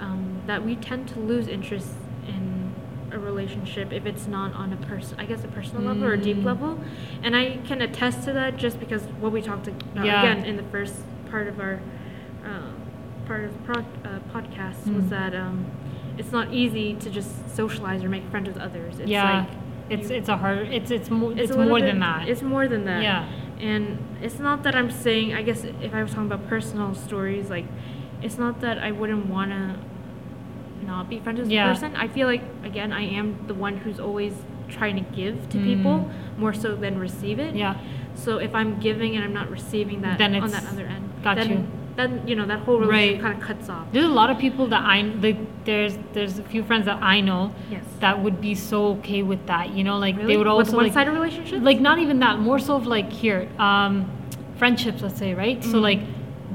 um, that we tend to lose interest in a relationship if it's not on a person I guess a personal level or a deep Mm. level and I can attest to that just because what we talked about Yeah. again in the first part of our uh, part of the prod, uh, podcast was Mm. that um, it's not easy to just socialize or make friends with others. It's yeah. like it's you- it's a hard it's it's more it's, little more bit- than that. It's more than that. Yeah. And it's not that I'm saying. I guess if I was talking about personal stories, like it's not that I wouldn't want to not be friends with Yeah. a person. I feel like again I am the one who's always trying to give to Mm. people more so than receive it. yeah. So if I'm giving and I'm not receiving that Then on that other end, got then you. then you know that whole relationship Right. kind of cuts off. There's a lot of people that I like. There's there's a few friends that I know Yes. that would be so okay with that. You know, like Really? they would With also like one-sided relationships? like not even that. More so of like here, um, friendships. Let's say right. So Mhm. like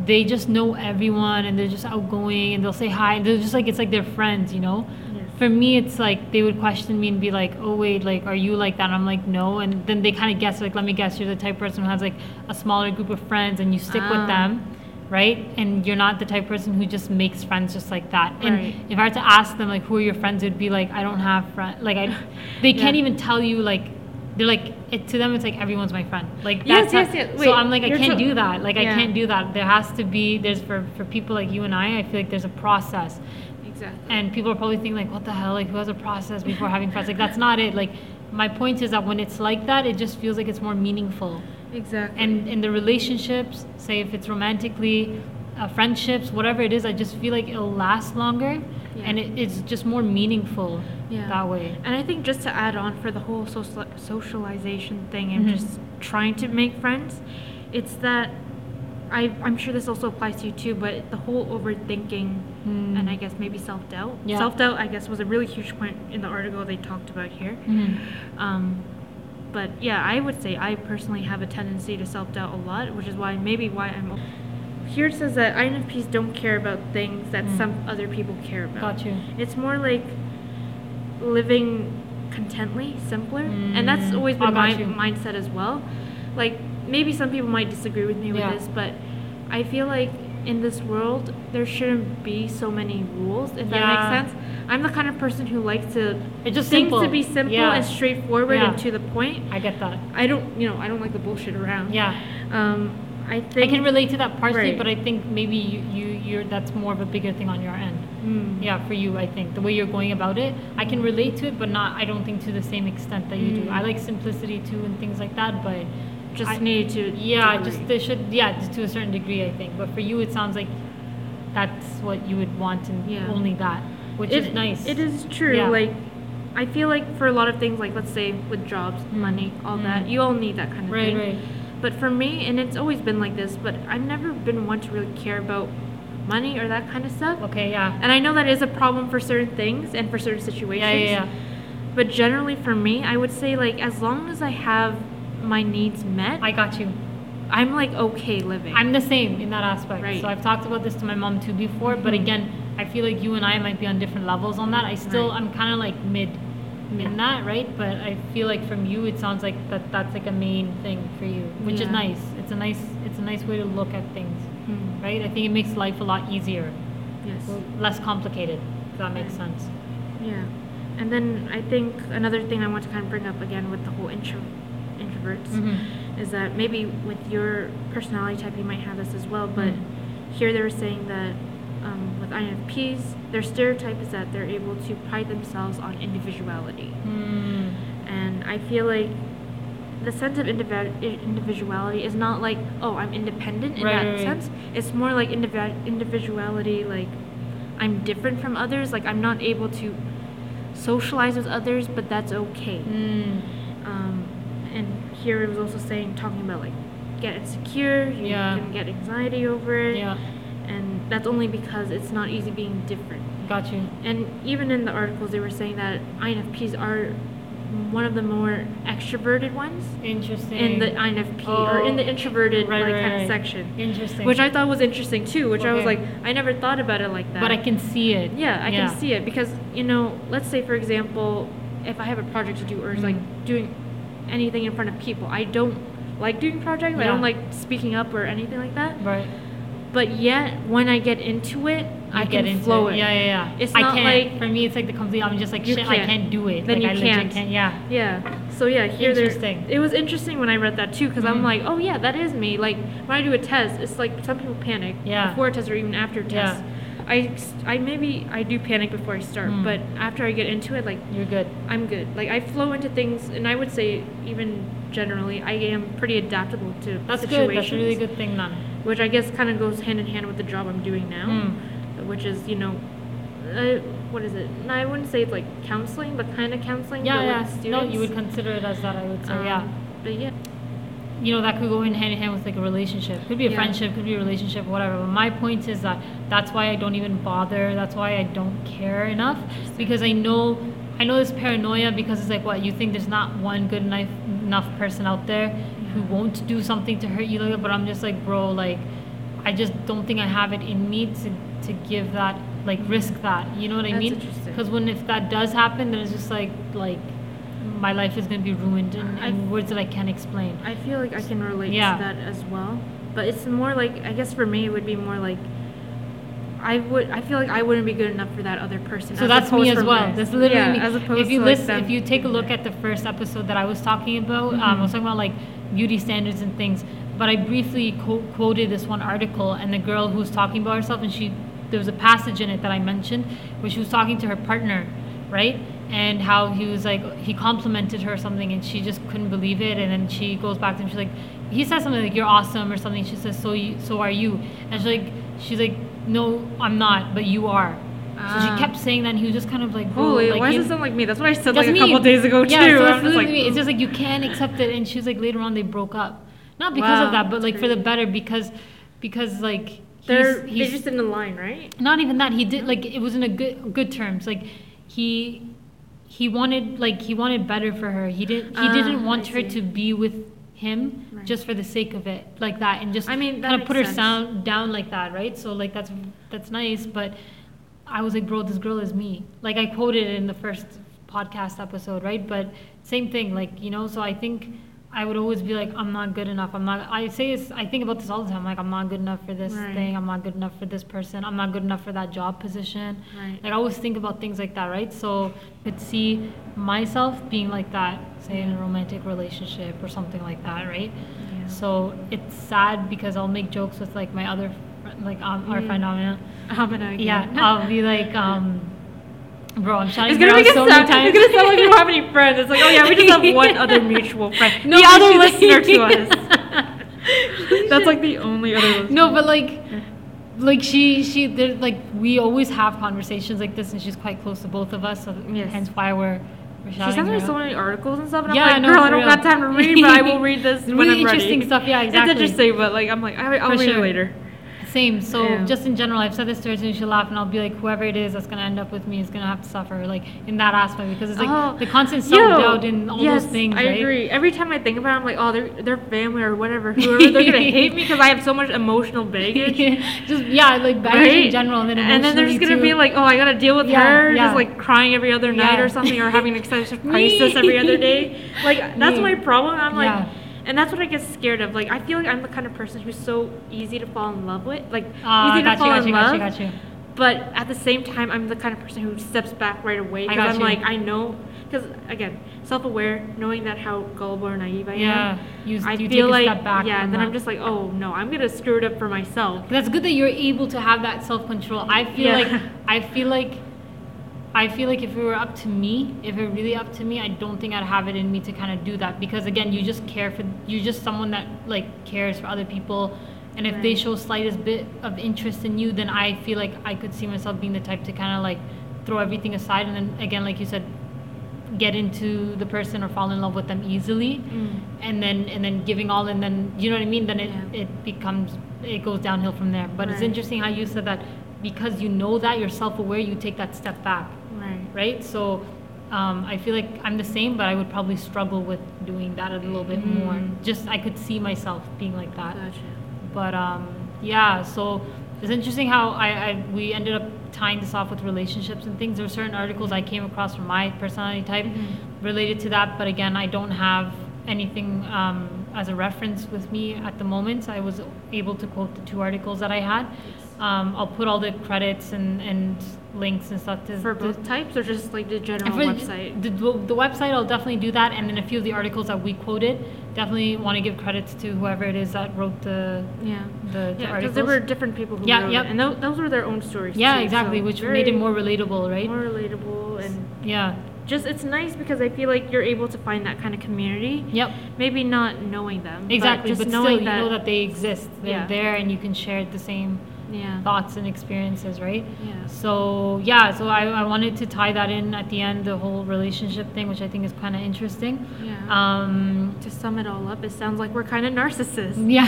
they just know everyone and they're just outgoing and they'll say hi and they're just like it's like they're friends. You know. Yes. For me, it's like they would question me and be like, "Oh wait, like are you like that?" And I'm like, "No." And then they kind of guess like, "Let me guess, you're the type of person who has like a smaller group of friends and you stick Ah. with them." Right? And you're not the type of person who just makes friends just like that. And Right. if I were to ask them like who are your friends, it'd be like I don't have friends. Like I, they *laughs* can't even tell you like they're like it to them. It's like everyone's my friend. Like that's yes, yes. So Wait, I'm like I can't so- do that. Like I can't do that. There has to be there's for for people like you and I. I feel like there's a process. Exactly. And people are probably thinking like, what the hell? Like, who has a process before having friends? Like, that's not it. Like, my point is that when it's like that, it just feels like it's more meaningful. Exactly. And in the relationships, say if it's romantically, uh, friendships, whatever it is, I just feel like it'll last longer, Yeah. and it, it's just more meaningful Yeah. that way. And I think just to add on for the whole social- socialization thing and Mhm. just trying to make friends, it's that I, I'm sure this also applies to you too, but the whole overthinking Mm. and I guess maybe self doubt. Yeah. Self doubt, I guess, was a really huge point in the article they talked about here. Mhm. Um, but yeah, I would say I personally have a tendency to self doubt a lot, which is why maybe why I'm. Here it says that INFPs don't care about things that Mm. some other people care about. Got you. It's more like living contently, simpler, and that's Mm. always been my you. mindset as well. Like maybe some people might disagree with me with this, but I feel like in this world there shouldn't be so many rules. If Yeah. that makes sense. I'm the kind of person who likes to It's just things simple. to be simple Yeah. and straightforward Yeah. and to the point. I get that. I don't, you know, I don't like the bullshit around. Yeah. Um, I I can relate to that partially, Right. but I think maybe you, you you're that's more of a bigger thing on your end. Mm. Yeah, for you, I think the way you're going about it, I can relate to it, but not. I don't think to the same extent that you do. Mm. I like simplicity too and things like that, but just I- need to. yeah, degree. just they should. Yeah, to a certain degree, I think. But for you, it sounds like that's what you would want and Yeah. only that, which It- is nice. It is true. Yeah. Like, I feel like for a lot of things, like let's say with jobs, Mm. money, all Mm. that, you all need that kind of Right, thing. right. But for me, and it's always been like this, but I've never been one to really care about money or that kind of stuff. Okay, yeah. And I know that is a problem for certain things and for certain situations. Yeah, yeah, yeah. But generally, for me, I would say like as long as I have my needs met, I got you. I'm like okay living. I'm the same in that aspect. Right. So I've talked about this to my mom too before, but Mhm. again, I feel like you and I might be on different levels on that. I still, Right. I'm kind of like mid, in Yeah. that, right? But I feel like from you, it sounds like that that's like a main thing for you, which is nice. It's a nice, it's a nice way to look at things, Hmm. right? I think it makes life a lot easier, Yes. less complicated. If that makes Right. sense. Yeah. And then I think another thing I want to kind of bring up again with the whole intro introverts Mhm. is that maybe with your personality type you might have this as well, but Mm. here they were saying that um, with INFPs, their stereotype is that they're able to pride themselves on individuality. Mm. And I feel like the sense of indivi- individuality is not like, oh, I'm independent in Right, that right, sense. It's more like indivi- individuality, like I'm different from others. Like I'm not able to socialize with others, but that's okay. Mm. Um, and here it was also saying, talking about like get insecure, you Yeah. can get anxiety over it. Yeah, And that's only because it's not easy being different. got you. And even in the articles, they were saying that INFPs are one of the more extroverted ones Interesting. in the INFP or in the Oh, introverted right, like right, kind of right. section, Interesting. which I thought was interesting too. Which I was like, I never thought about it like that. but I can see it. yeah, I Yeah. can see it because you know, let's say for example, if I have a project to do or it's Mhm. like doing anything in front of people, I don't like doing projects. I don't like speaking up or anything like that. Right. But yet, when I get into it, I You can get into flow it. it. Yeah, yeah, yeah. It's I not can't. like- for me, it's like the complete. I'm just like shit. I can't. can't do it. Then like, you I can't. can't. Yeah. Yeah. So yeah, here there- Interesting. It was interesting when I read that too, because I'm Mhm. like, oh yeah, that is me. Like when I do a test, it's like some people panic Yeah. before a test or even after a Yeah. I, I maybe I do panic before I start, Mm. but after I get into it, like You're good. I'm good. Like I flow into things, and I would say even generally, I am pretty adaptable to That's situations. good. That's a really good thing, then. Which I guess kind of goes hand in hand with the job I'm doing now, Mm. which is you know. Uh, what is it? No, I wouldn't say it's like counseling, but kind of counseling. Yeah, yeah. with No, you would consider it as that. I would say, Um, yeah. But yeah. You know, that could go in hand in hand with like a relationship. Could be a Yeah. friendship. Could be a relationship. Whatever. But my point is that that's why I don't even bother. That's why I don't care enough because I know. I know this paranoia because it's like what you think there's not one good enough enough person out there who won't do something to hurt you like. But I'm just like, bro, like, I just don't think I have it in me to to give that like risk that. You know what I That's mean? Because when if that does happen, then it's just like like my life is gonna be ruined in, in words that I can't explain. I feel like I can relate Yeah. to that as well. But it's more like I guess for me it would be more like I would I feel like I wouldn't be good enough for that other person. So that's me as well. me. That's literally yeah, me. As opposed if you to listen, them if you take a look at the first episode that I was talking about, um, I was Mhm. talking about like beauty standards and things. But I briefly co- quoted this one article, and the girl who was talking about herself, and she there was a passage in it that I mentioned where she was talking to her partner, right? And how he was like he complimented her or something, and she just couldn't believe it. And then she goes back to him. She's like, he says something like "You're awesome" or something. She says, "So you, so are you?" And she's like, she's like, "No, I'm not, but you are." So Ah. she kept saying that, and he was just kind of like, Holy, like, why does it sound like me? That's what I said like a couple days ago yeah, too. So I'm just like, me. It's just like you can't accept it, and she was like, later on they broke up, not because Wow, of that, but like for the better because, because like they're he's, they he's just in the line, right? not even that he did like it was in a good good terms like he he wanted like he wanted better for her. He didn't he Ah, didn't want her to be with him Right. just for the sake of it like that and just I mean, kind of put her sound down like that right? So like that's that's nice but i was like bro this girl is me. Like i quoted it in the first podcast episode right? But same thing like you know so i think I would always be like, I'm not good enough. I'm not. I say this. I think about this all the time. Like, I'm not good enough for this Right. thing. I'm not good enough for this person. I'm not good enough for that job position. Right. Like, I always think about things like that, right? So, I could see myself being like that, say in a romantic relationship or something like that, right? Yeah. So it's sad because I'll make jokes with like my other, like um, our Mm. friend Amina. I'm Yeah, I'll be like, *laughs* um, bro, I'm shouting It's gonna out make it so sound. many times. It's gonna sound like we don't have any friends. It's like, oh yeah, we just have one other *laughs* mutual friend. No, the other listener to us. *laughs* That's like the only other. Listener. No, but like, like she, she, like we always have conversations like this, and she's quite close to both of us. So Yes. hence why we're, we're She sends me so many articles and stuff, and Yeah, I'm like, no, girl, I don't real. got time to read, but I will read this *laughs* when Really I'm ready. interesting stuff. Yeah, exactly. It's interesting, but like, I'm like, I, I'll For read sure. it later. Same. So Yeah. just in general, I've said this to her and she'll laugh, and I'll be like, whoever it is that's gonna end up with me is gonna have to suffer, like in that aspect, because it's like Oh, the constant self doubt and all yes, those things, I right? agree. Every time I think about it, I'm like, oh, they're, they're family or whatever. Whoever, they're going to hate me because I have so much emotional baggage. *laughs* just yeah, like baggage Right? in general, and then and then they're just gonna be like, "Oh, I gotta deal with Yeah, her, yeah. just like crying every other night Yeah. or something, or having an *laughs* existential crisis every other day." *laughs* Like that's Me. my problem. I'm like, Yeah. And that's what I get scared of. Like I feel like I'm the kind of person who's so easy to fall in love with, like Ah, easy to you, fall got in you, love. got you, got you. But at the same time, I'm the kind of person who steps back right away because I'm you. like, I know, because again, self-aware, knowing that how gullible or naive I Yeah, am. you, I you feel take like, a step back. yeah, then that. I'm just like, oh no, I'm gonna screw it up for myself. That's good that you're able to have that self control. I feel Yeah. like I feel like I feel like if it were up to me, if it were really up to me, I don't think I'd have it in me to kind of do that. Because again, you just care for you're just someone that like cares for other people. And if they show slightest bit of interest in you, then I feel like I could see myself being the type to kind of like throw everything aside and then again, like you said, get into the person or fall in love with them easily. Mm. And then and then giving all and then you know what I mean? Then it, Yeah. it becomes it goes downhill from there. But it's interesting how you said that because you know that you're self-aware you take that step back Right. right so um, I feel like I'm the same but I would probably struggle with doing that a little bit more Mm. just I could see myself being like that Gotcha. but um, yeah, so it's interesting how I, I we ended up tying this off with relationships and things. There were certain articles I came across from my personality type Mhm. related to that, but again, I don't have anything um, as a reference with me at the moment. I was able to quote the two articles that I had. Um, I'll put all the credits and, and links and stuff to For both types or just like the general website? The, the website, I'll definitely do that, and then a few of the articles that we quoted. Definitely want to give credits to whoever it is that wrote the Yeah. the, the Yeah, because articles. there were different people who Yeah, wrote yep. it, and tho- those were their own stories. yeah, too, exactly, so which made it more relatable, right? more relatable and yeah. just it's nice because I feel like you're able to find that kind of community. Yep. Maybe not knowing them, Exactly, but but, just still, knowing you that. know that they exist. They're Yeah. there, and you can share the same yeah. thoughts and experiences, right? Yeah. So yeah, so I, I wanted to tie that in at the end, the whole relationship thing, which I think is kind of interesting. Yeah. Um, to sum it all up, it sounds like we're kind of narcissists. *laughs* yeah,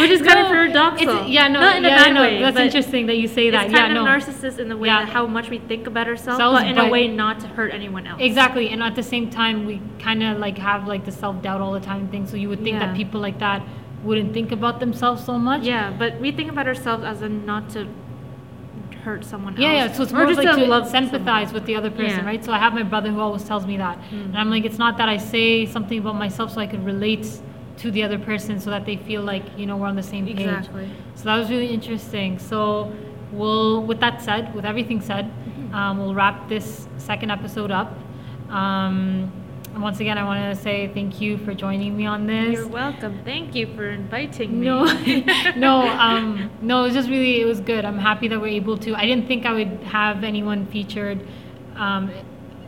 Which is kind of paradoxical. Yeah, no, Not in a yeah, bad no, way, That's interesting that you say that. It's yeah, kind no. of narcissist in the way Yeah. that how much we think about ourselves, Selves, but in but- a way not to hurt anyone else. Exactly, and at the same time, we kind of like have like the self doubt all the time thing. So you would think Yeah. that people like that wouldn't think about themselves so much. Yeah, but we think about ourselves as in not to hurt someone else. Yeah, yeah. So it's or more just like to, love sympathize someone. with the other person, Yeah. right? So I have my brother who always tells me that, Mm. and I'm like, it's not that I say something about myself so I can relate to the other person, so that they feel like you know we're on the same page. Exactly. So that was really interesting. So we'll, with that said, with everything said, Mm-hmm. um, we'll wrap this second episode up. Um, once again, I want to say thank you for joining me on this. You're welcome. Thank you for inviting me. No, *laughs* no, *laughs* um, no. It was just really, it was good. I'm happy that we're able to. I didn't think I would have anyone featured, um,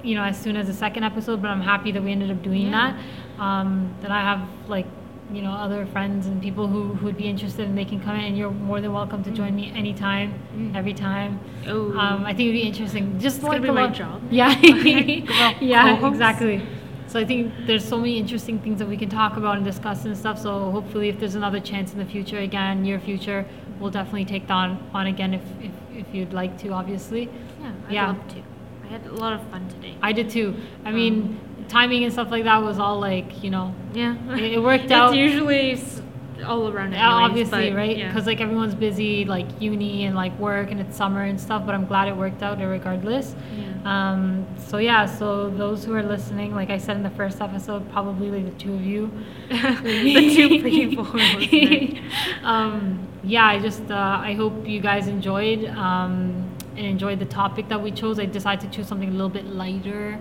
you know, as soon as the second episode, but I'm happy that we ended up doing Yeah. that. Um, that I have like, you know, other friends and people who who would be interested, and they can come in, and you're more than welcome to join me anytime, Mm. every time. Oh. Um, I think it'd be interesting. Just It's like gonna be my lot- job. Yeah, *laughs* yeah, exactly. So I think there's so many interesting things that we can talk about and discuss and stuff. So hopefully, if there's another chance in the future, again, near future, we'll definitely take that on, on again if, if, if you'd like to, obviously. yeah, I'd yeah. love to. I had a lot of fun today. I did too. I mean, um, timing and stuff like that was all like, you know, yeah. it, it worked *laughs* it's out. usually s- all around. Yeah, anyways, obviously, but, right? yeah. Because like everyone's busy, like uni and like work, and it's summer and stuff. But I'm glad it worked out, regardless. Yeah. Um, so yeah, so those who are listening, like I said in the first episode, probably like the two of you. *laughs* the two *laughs* people who are listening. *laughs* um, yeah, I just uh, I hope you guys enjoyed um, and enjoyed the topic that we chose. I decided to choose something a little bit lighter,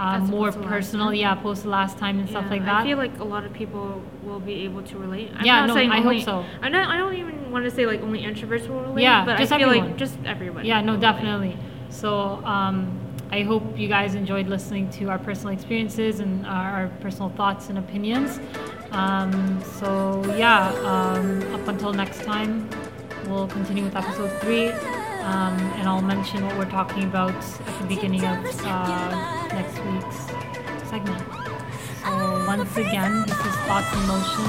uh, As more opposed to last personal. time? Yeah, post last time and stuff Yeah, like that. I feel like a lot of people will be able to relate. I'm Yeah, not no, saying I hope only, so. I'm not, I don't even want to say like only introverts will relate. Yeah, but just I feel everyone. like just everybody. Yeah, no, will relate. definitely. So um, I hope you guys enjoyed listening to our personal experiences and our, our personal thoughts and opinions. Um, so yeah, um, up until next time, we'll continue with episode three, um, and I'll mention what we're talking about at the beginning of uh, next week's segment. So once again, this is Thoughts in Motion,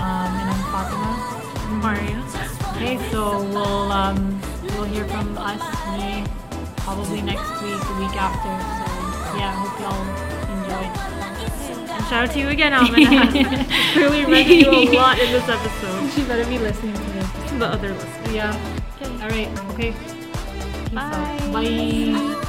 um, and I'm Fatima. Maria. Okay, so we'll um, we'll hear from us me probably next week, the week after. So yeah, hope y'all enjoyed. And shout out to you again, Almana. *laughs* *laughs* really reminded you a lot in this episode. *laughs* She better be listening to this. The other listeners. Yeah. Okay. All right. Okay. Peace out. Bye. Bye.